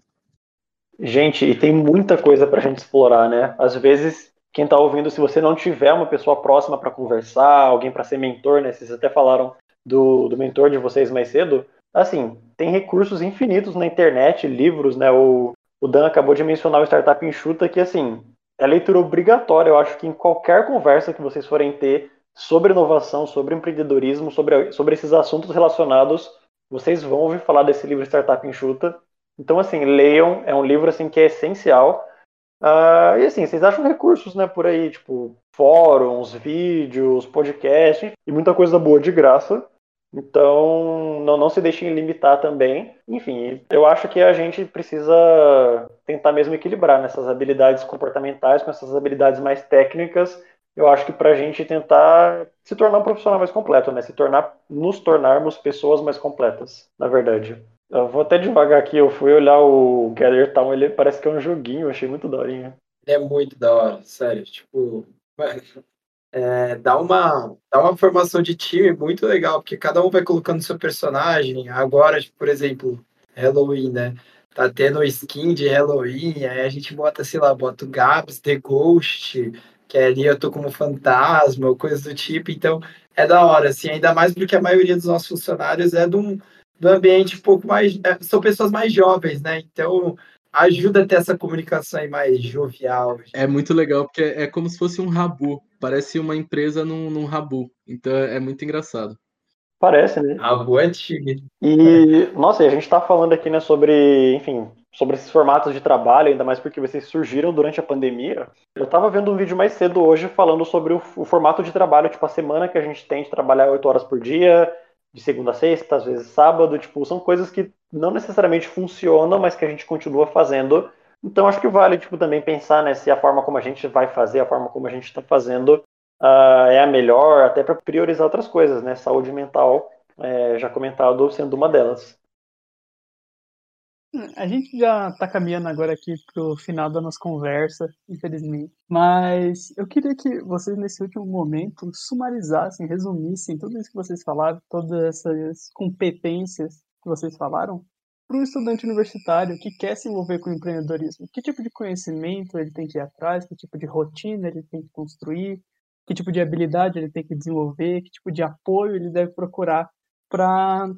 Gente, e tem muita coisa para a gente explorar, né? Às vezes quem está ouvindo, se você não tiver uma pessoa próxima para conversar, alguém para ser mentor, né? Vocês até falaram do, do mentor de vocês mais cedo. Assim, tem recursos infinitos na internet, livros, né? O, o Dan acabou de mencionar o Startup Enxuta, que assim, é leitura obrigatória. Eu acho que em qualquer conversa que vocês forem ter sobre inovação, sobre empreendedorismo, sobre, sobre esses assuntos relacionados, vocês vão ouvir falar desse livro Startup Enxuta. Então, assim, leiam, é um livro assim que é essencial Uh, e assim, vocês acham recursos, né, por aí, tipo, fóruns, vídeos, podcasts e muita coisa boa de graça. Então, não, não se deixem limitar também. Enfim, eu acho que a gente precisa tentar mesmo equilibrar nessas habilidades comportamentais com essas habilidades mais técnicas. Eu acho que para a gente tentar se tornar um profissional mais completo, né? Se tornar, nos tornarmos pessoas mais completas, na verdade. Eu vou até devagar aqui, eu fui olhar o Gather Town, ele parece que é um joguinho, achei muito daorinha. É muito da hora, sério. Tipo, é, dá, uma, dá uma formação de time muito legal, porque cada um vai colocando seu personagem. Agora, tipo, por exemplo, Halloween, né? Tá tendo skin de Halloween, aí a gente bota, sei lá, bota o Gabs, The Ghost, que ali eu tô como fantasma, coisa do tipo. Então, é da hora, assim, ainda mais porque a maioria dos nossos funcionários é de um do ambiente um pouco mais. É, são pessoas mais jovens, né? Então ajuda a ter essa comunicação aí mais jovial. É muito legal, porque é como se fosse um rabu. Parece uma empresa num, num rabu. Então é muito engraçado. Parece, né? Rabu é antiga. E, nossa, e a gente tá falando aqui, né, sobre, enfim, sobre esses formatos de trabalho, ainda mais porque vocês surgiram durante a pandemia. Eu tava vendo um vídeo mais cedo hoje falando sobre o, o formato de trabalho, tipo, a semana que a gente tem de trabalhar oito horas por dia, de segunda a sexta, às vezes sábado, tipo, são coisas que não necessariamente funcionam, mas que a gente continua fazendo. Então acho que vale, tipo, também pensar, né, se a forma como a gente vai fazer, a forma como a gente está fazendo uh, é a melhor, até para priorizar outras coisas, né, saúde mental, é, já comentado, sendo uma delas. A gente já está caminhando agora aqui para o final da nossa conversa, infelizmente. Mas eu queria que vocês, nesse último momento, sumarizassem, resumissem tudo isso que vocês falaram, todas essas competências que vocês falaram, para um estudante universitário que quer se envolver com o empreendedorismo. Que tipo de conhecimento ele tem que ir atrás, que tipo de rotina ele tem que construir, que tipo de habilidade ele tem que desenvolver, que tipo de apoio ele deve procurar para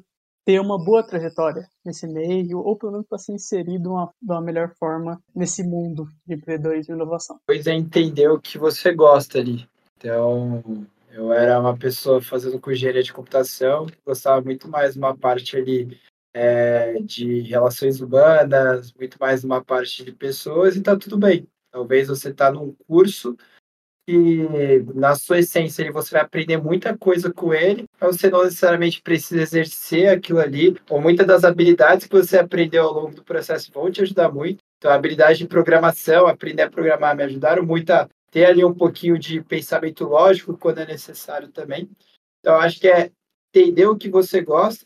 ter uma boa trajetória nesse meio, ou pelo menos para se inserir de uma, de uma melhor forma nesse mundo de empreendedorismo e inovação. Pois é, entender o que você gosta ali. Então, eu era uma pessoa fazendo com engenharia de computação, gostava muito mais uma parte ali é, de relações humanas, muito mais uma parte de pessoas, e tá tudo bem. Talvez você está num curso que na sua essência você vai aprender muita coisa com ele, mas você não necessariamente precisa exercer aquilo ali, ou muitas das habilidades que você aprendeu ao longo do processo vão te ajudar muito. Então, a habilidade de programação, aprender a programar, me ajudaram muito a ter ali um pouquinho de pensamento lógico quando é necessário também. Então, acho que é entender o que você gosta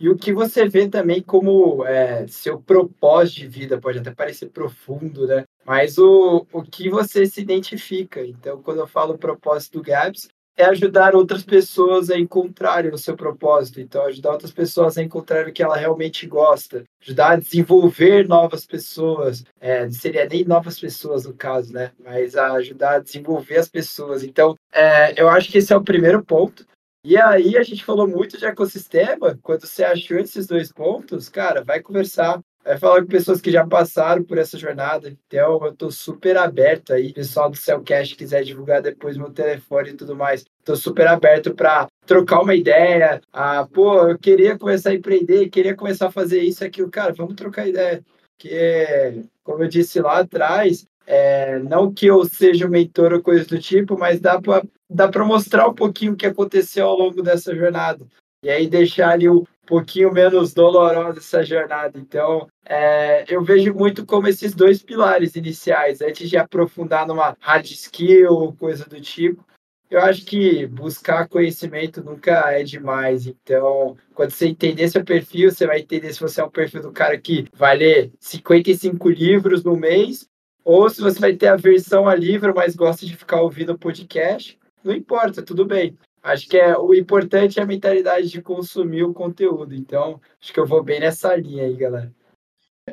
e o que você vê também como é, seu propósito de vida, pode até parecer profundo, né? Mas o, o que você se identifica. Então, quando eu falo propósito do Gabs, é ajudar outras pessoas a encontrarem o seu propósito. Então, ajudar outras pessoas a encontrar o que ela realmente gosta. Ajudar a desenvolver novas pessoas. É, seria nem novas pessoas no caso, né? Mas a ajudar a desenvolver as pessoas. Então, é, eu acho que esse é o primeiro ponto. E aí a gente falou muito de ecossistema. Quando você achou esses dois pontos, cara, vai conversar. Vai falar com pessoas que já passaram por essa jornada. Então, eu tô super aberto aí. Pessoal do Cellcast quiser divulgar depois meu telefone e tudo mais. Tô super aberto para trocar uma ideia. Ah, pô, eu queria começar a empreender, queria começar a fazer isso aqui. Cara, vamos trocar ideia. Que, como eu disse lá atrás, é, não que eu seja um mentor ou coisa do tipo, mas dá para dá para mostrar um pouquinho o que aconteceu ao longo dessa jornada. E aí deixar ali um pouquinho menos dolorosa essa jornada. Então, é, eu vejo muito como esses dois pilares iniciais, antes de aprofundar numa hard skill ou coisa do tipo. Eu acho que buscar conhecimento nunca é demais. Então, quando você entender seu perfil, você vai entender se você é um perfil do cara que vai ler 55 livros no mês, ou se você vai ter a versão a livro, mas gosta de ficar ouvindo podcast não importa, tudo bem. Acho que é o importante é a mentalidade de consumir o conteúdo. Então, acho que eu vou bem nessa linha aí, galera.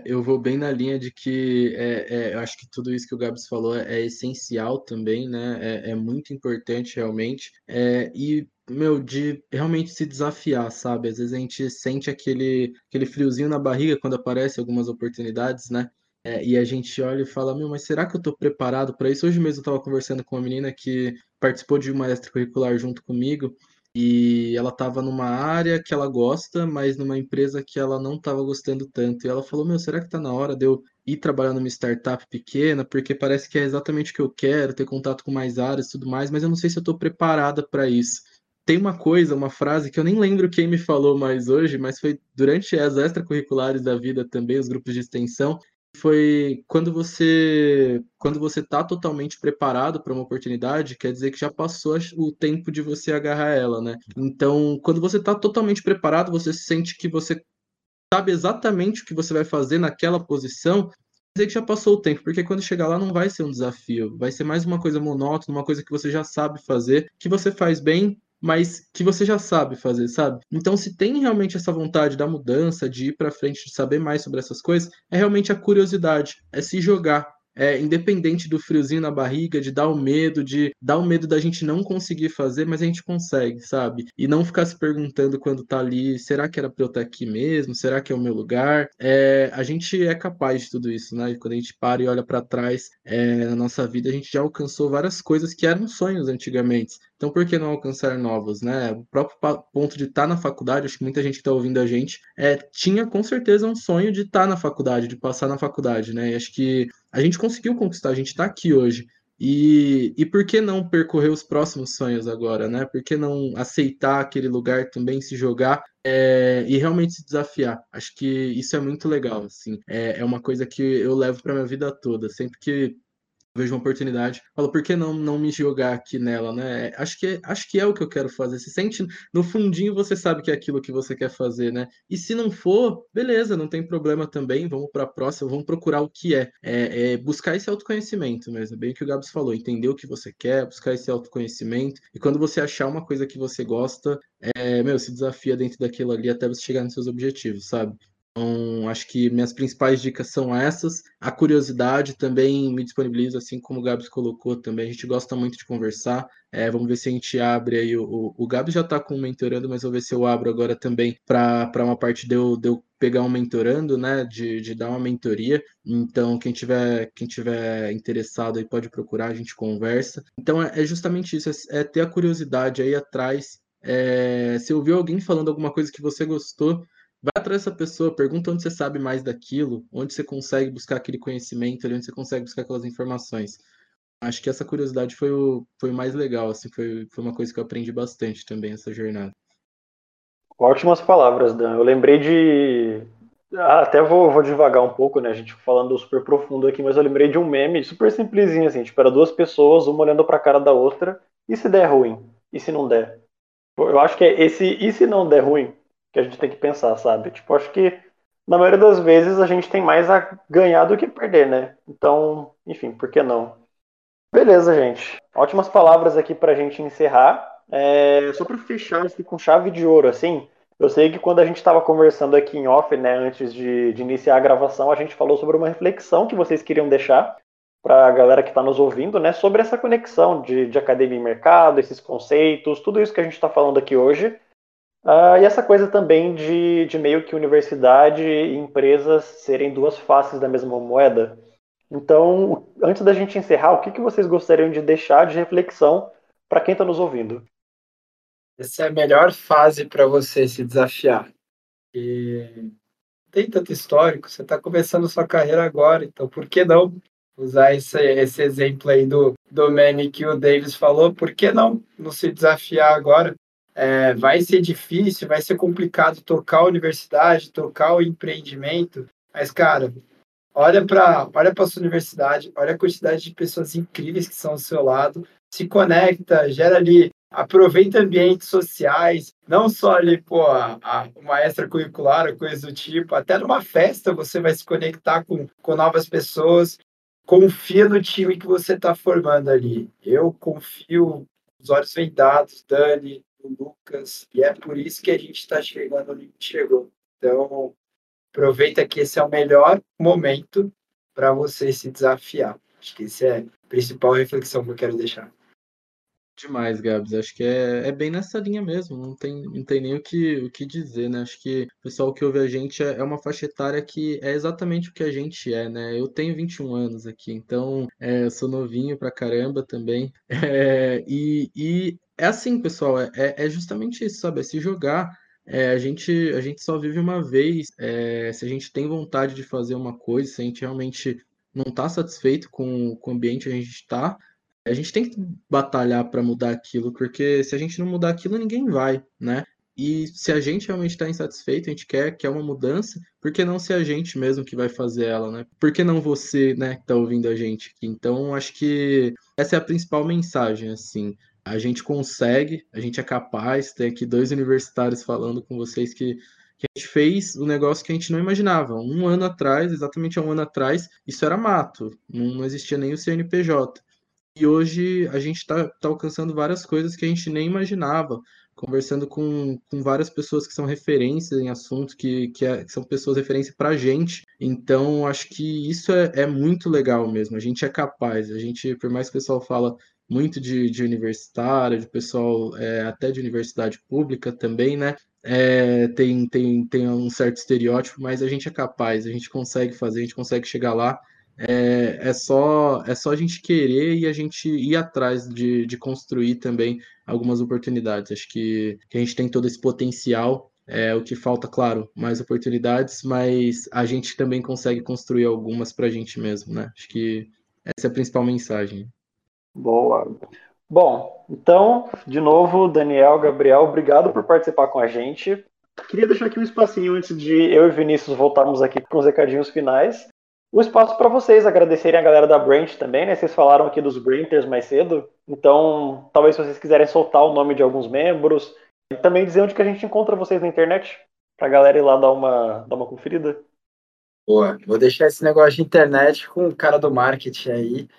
Eu vou bem na linha de que é, é, eu acho que tudo isso que o Gabs falou é, é essencial também, né? É, é muito importante realmente. É, e, meu, de realmente se desafiar, sabe? Às vezes a gente sente aquele, aquele friozinho na barriga quando aparecem algumas oportunidades, né? É, e a gente olha e fala, meu, mas será que eu estou preparado para isso? Hoje mesmo eu estava conversando com uma menina que participou de uma extracurricular junto comigo, e ela estava numa área que ela gosta, mas numa empresa que ela não estava gostando tanto. E ela falou: Meu, será que está na hora de eu ir trabalhar numa startup pequena? Porque parece que é exatamente o que eu quero, ter contato com mais áreas e tudo mais, mas eu não sei se eu estou preparada para isso. Tem uma coisa, uma frase que eu nem lembro quem me falou mais hoje, mas foi durante as extracurriculares da vida também, os grupos de extensão, foi quando você quando você está totalmente preparado para uma oportunidade, quer dizer que já passou o tempo de você agarrar ela, né? Então, quando você está totalmente preparado, você sente que você sabe exatamente o que você vai fazer naquela posição, quer dizer que já passou o tempo, porque quando chegar lá não vai ser um desafio, vai ser mais uma coisa monótona, uma coisa que você já sabe fazer, que você faz bem mas que você já sabe fazer, sabe? Então, se tem realmente essa vontade da mudança, de ir para frente, de saber mais sobre essas coisas, é realmente a curiosidade, é se jogar, é, independente do friozinho na barriga, de dar o medo, de dar o medo da gente não conseguir fazer, mas a gente consegue, sabe? E não ficar se perguntando quando tá ali, será que era pra eu estar aqui mesmo? Será que é o meu lugar? É, a gente é capaz de tudo isso, né? Quando a gente para e olha para trás é, na nossa vida, a gente já alcançou várias coisas que eram sonhos antigamente. Então, por que não alcançar novos, né? O próprio ponto de estar tá na faculdade, acho que muita gente que está ouvindo a gente é, tinha com certeza um sonho de estar tá na faculdade, de passar na faculdade, né? E acho que a gente conseguiu conquistar, a gente está aqui hoje. E, e por que não percorrer os próximos sonhos agora, né? Por que não aceitar aquele lugar também, se jogar é, e realmente se desafiar? Acho que isso é muito legal, assim. É, é uma coisa que eu levo para minha vida toda. Sempre que vejo uma oportunidade, falo, por que não, não me jogar aqui nela, né? Acho que, acho que é o que eu quero fazer. Se sente no fundinho, você sabe que é aquilo que você quer fazer, né? E se não for, beleza, não tem problema também, vamos para a próxima, vamos procurar o que é. é. é. buscar esse autoconhecimento mesmo, bem o que o Gabs falou, entender o que você quer, buscar esse autoconhecimento, e quando você achar uma coisa que você gosta, é, meu, se desafia dentro daquilo ali até você chegar nos seus objetivos, sabe? Então, acho que minhas principais dicas são essas. A curiosidade também me disponibiliza, assim como o Gabs colocou também. A gente gosta muito de conversar. É, vamos ver se a gente abre aí. O, o, o Gabs já está com um mentorando, mas vou ver se eu abro agora também para uma parte de eu, de eu pegar um mentorando, né? De, de dar uma mentoria. Então, quem tiver, quem tiver interessado aí pode procurar, a gente conversa. Então, é, é justamente isso: é, é ter a curiosidade aí atrás. É, se ouviu alguém falando alguma coisa que você gostou, Vai atrás dessa pessoa, pergunta onde você sabe mais daquilo, onde você consegue buscar aquele conhecimento, onde você consegue buscar aquelas informações. Acho que essa curiosidade foi o, foi o mais legal, assim, foi, foi uma coisa que eu aprendi bastante também essa jornada. Ótimas palavras, Dan. Eu lembrei de. Ah, até vou, vou devagar um pouco, né? A gente falando super profundo aqui, mas eu lembrei de um meme super simplesinho, assim, tipo, era duas pessoas, uma olhando pra cara da outra, e se der ruim? E se não der? Eu acho que é esse e se não der ruim? Que a gente tem que pensar, sabe? Tipo, acho que na maioria das vezes a gente tem mais a ganhar do que perder, né? Então, enfim, por que não? Beleza, gente. Ótimas palavras aqui pra gente encerrar. É, só para fechar aqui com chave de ouro, assim, eu sei que quando a gente estava conversando aqui em off, né, antes de, de, iniciar a gravação, a gente falou sobre uma reflexão que vocês queriam deixar para a galera que está nos ouvindo, né, sobre essa conexão de, de academia e mercado, esses conceitos, tudo isso que a gente está falando aqui hoje. Uh, e essa coisa também de, de meio que universidade e empresas serem duas faces da mesma moeda. Então, antes da gente encerrar, o que, que vocês gostariam de deixar de reflexão para quem está nos ouvindo? Essa é a melhor fase para você se desafiar. E tem tanto histórico, você está começando sua carreira agora, então por que não usar esse, esse exemplo aí do, meme que o Davis falou? Por que não, não se desafiar agora? É, vai ser difícil, vai ser complicado tocar a universidade, tocar o empreendimento, mas, cara, olha para olha a sua universidade, olha a quantidade de pessoas incríveis que são ao seu lado, se conecta, gera ali, aproveita ambientes sociais, não só ali, pô, a, a, uma extracurricular, coisa do tipo, até numa festa você vai se conectar com, com novas pessoas, confia no time que você está formando ali. Eu confio, os olhos vendados, Dani, Lucas, e é por isso que a gente está chegando onde chegou. Então, aproveita que esse é o melhor momento para você se desafiar. Acho que essa é a principal reflexão que eu quero deixar. Demais, Gabs. Acho que é, é bem nessa linha mesmo. Não tem, não tem nem o que, o que dizer, né? Acho que o pessoal que ouve a gente é, é uma faixa etária que é exatamente o que a gente é, né? Eu tenho 21 anos aqui, então é, eu sou novinho pra caramba também. É, e, e é assim, pessoal, é, é, é justamente isso, sabe? É se jogar. É, a, gente, a gente só vive uma vez. É, se a gente tem vontade de fazer uma coisa, se a gente realmente não está satisfeito com, com o ambiente que a gente está, a gente tem que batalhar para mudar aquilo, porque se a gente não mudar aquilo, ninguém vai, né? E se a gente realmente está insatisfeito, a gente quer, quer uma mudança, por que não ser a gente mesmo que vai fazer ela, né? Por que não você, né, que está ouvindo a gente aqui? Então, acho que essa é a principal mensagem, assim. A gente consegue, a gente é capaz, tem aqui dois universitários falando com vocês que que a gente fez um negócio que a gente não imaginava. Um ano atrás, exatamente um ano atrás, isso era mato, não, não existia nem o CNPJ. E hoje a gente está tá alcançando várias coisas que a gente nem imaginava, conversando com, com várias pessoas que são referências em assuntos, que, que, é, que são pessoas referência para a gente. Então, acho que isso é, é muito legal mesmo. A gente é capaz, a gente, por mais que o pessoal fala muito de, de universitário, de pessoal é, até de universidade pública também, né? É, tem, tem, tem um certo estereótipo, mas a gente é capaz, a gente consegue fazer, a gente consegue chegar lá. É, é, só, é só a gente querer e a gente ir atrás de, de construir também algumas oportunidades. Acho que, que a gente tem todo esse potencial. É o que falta, claro, mais oportunidades, mas a gente também consegue construir algumas para a gente mesmo, né? Acho que essa é a principal mensagem. Boa. Bom, então, de novo, Daniel, Gabriel, obrigado por participar com a gente. Queria deixar aqui um espacinho antes de eu e Vinícius voltarmos aqui com os recadinhos finais. O espaço para vocês agradecerem a galera da Branch também, né? Vocês falaram aqui dos Brinters mais cedo, então talvez vocês quiserem soltar o nome de alguns membros e também dizer onde que a gente encontra vocês na internet, para a galera ir lá dar uma, dar uma conferida. Boa, vou deixar esse negócio de internet com o cara do marketing aí.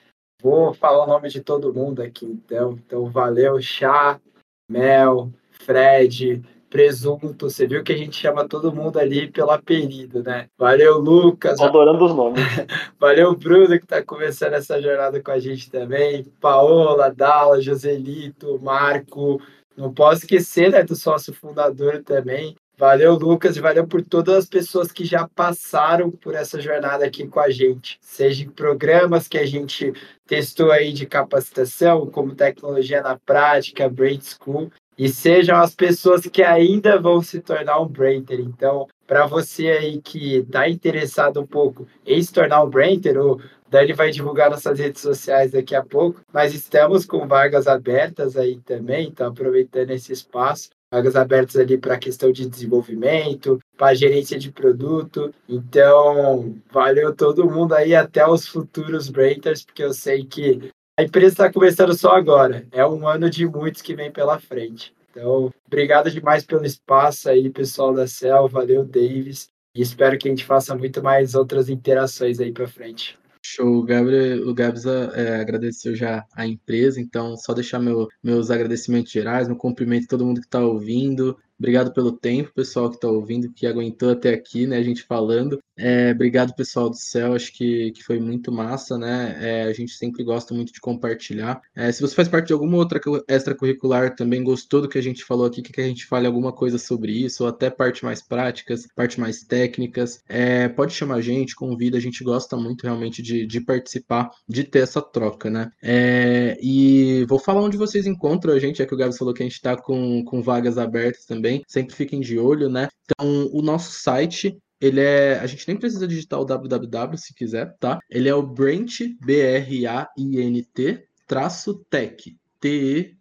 Vou falar o nome de todo mundo aqui, então. Então, valeu, Chá, Mel, Fred, Presunto. Você viu que a gente chama todo mundo ali pelo apelido, né? Valeu, Lucas. Tô adorando os nomes. valeu, Bruno, que está começando essa jornada com a gente também. Paola, Dala, Joselito, Marco. Não posso esquecer né, do sócio fundador também, Valeu, Lucas, e valeu por todas as pessoas que já passaram por essa jornada aqui com a gente, seja em programas que a gente testou aí de capacitação, como tecnologia na prática, Brain School, e sejam as pessoas que ainda vão se tornar um brainter. Então, para você aí que está interessado um pouco em se tornar um brainter, o Dani vai divulgar nossas redes sociais daqui a pouco, mas estamos com vagas abertas aí também, então aproveitando esse espaço vagas abertas ali para a questão de desenvolvimento, para gerência de produto. Então, valeu todo mundo aí, até os futuros Brainters, porque eu sei que a empresa está começando só agora. É um ano de muitos que vem pela frente. Então, obrigado demais pelo espaço aí, pessoal da Cel. Valeu, Davis. E espero que a gente faça muito mais outras interações aí para frente. Show, o, Gabriel, o Gabs é, agradeceu já a empresa, então só deixar meu, meus agradecimentos gerais, meu cumprimento a todo mundo que está ouvindo, Obrigado pelo tempo, pessoal que está ouvindo, que aguentou até aqui, né? A gente falando. É, obrigado, pessoal do céu. Acho que, que foi muito massa, né? É, a gente sempre gosta muito de compartilhar. É, se você faz parte de alguma outra extracurricular, também gostou do que a gente falou aqui, que a gente fale alguma coisa sobre isso, ou até parte mais práticas, parte mais técnicas, é, pode chamar a gente, convida. A gente gosta muito realmente de, de participar, de ter essa troca, né? É, e vou falar onde vocês encontram a gente, já que o Gabs falou que a gente está com, com vagas abertas também também, sempre fiquem de olho, né? Então, o nosso site ele é. A gente nem precisa digitar o www se quiser, tá? Ele é o Brant, B-R-A-I-N-T, traço tech, T-E-C-H.com.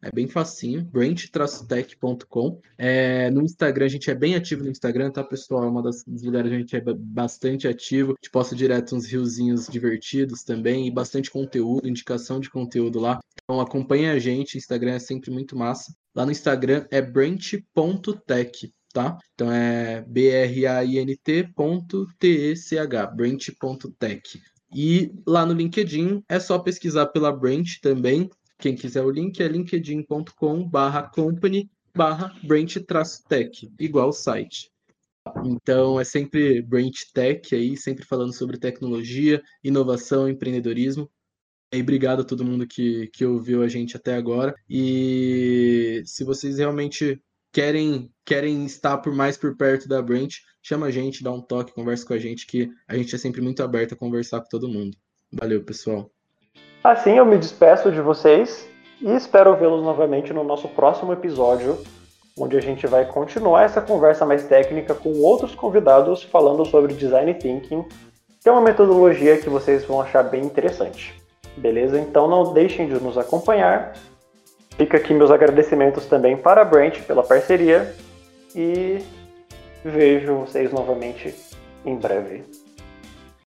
É bem facinho, branch-tech.com. É, no Instagram, a gente é bem ativo no Instagram, tá, pessoal? É uma das, dos lugares que a gente é bastante ativo. A gente posta direto uns riozinhos divertidos também e bastante conteúdo, indicação de conteúdo lá. Então acompanhe a gente, Instagram é sempre muito massa. Lá no Instagram é branch.tech, tá? Então é B-R-A-I-N-T.T-E-C-H, branch.tech. E lá no LinkedIn é só pesquisar pela Branch também, quem quiser o link é linkedin.com barra company barra branch-tech, igual o site. Então é sempre Branch Tech aí, sempre falando sobre tecnologia, inovação, empreendedorismo. E obrigado a todo mundo que, que ouviu a gente até agora. E se vocês realmente querem querem estar por mais por perto da Branch, chama a gente, dá um toque, conversa com a gente, que a gente é sempre muito aberto a conversar com todo mundo. Valeu, pessoal. Assim eu me despeço de vocês e espero vê-los novamente no nosso próximo episódio, onde a gente vai continuar essa conversa mais técnica com outros convidados falando sobre design thinking, que é uma metodologia que vocês vão achar bem interessante. Beleza? Então não deixem de nos acompanhar. Fica aqui meus agradecimentos também para a Brent pela parceria e vejo vocês novamente em breve.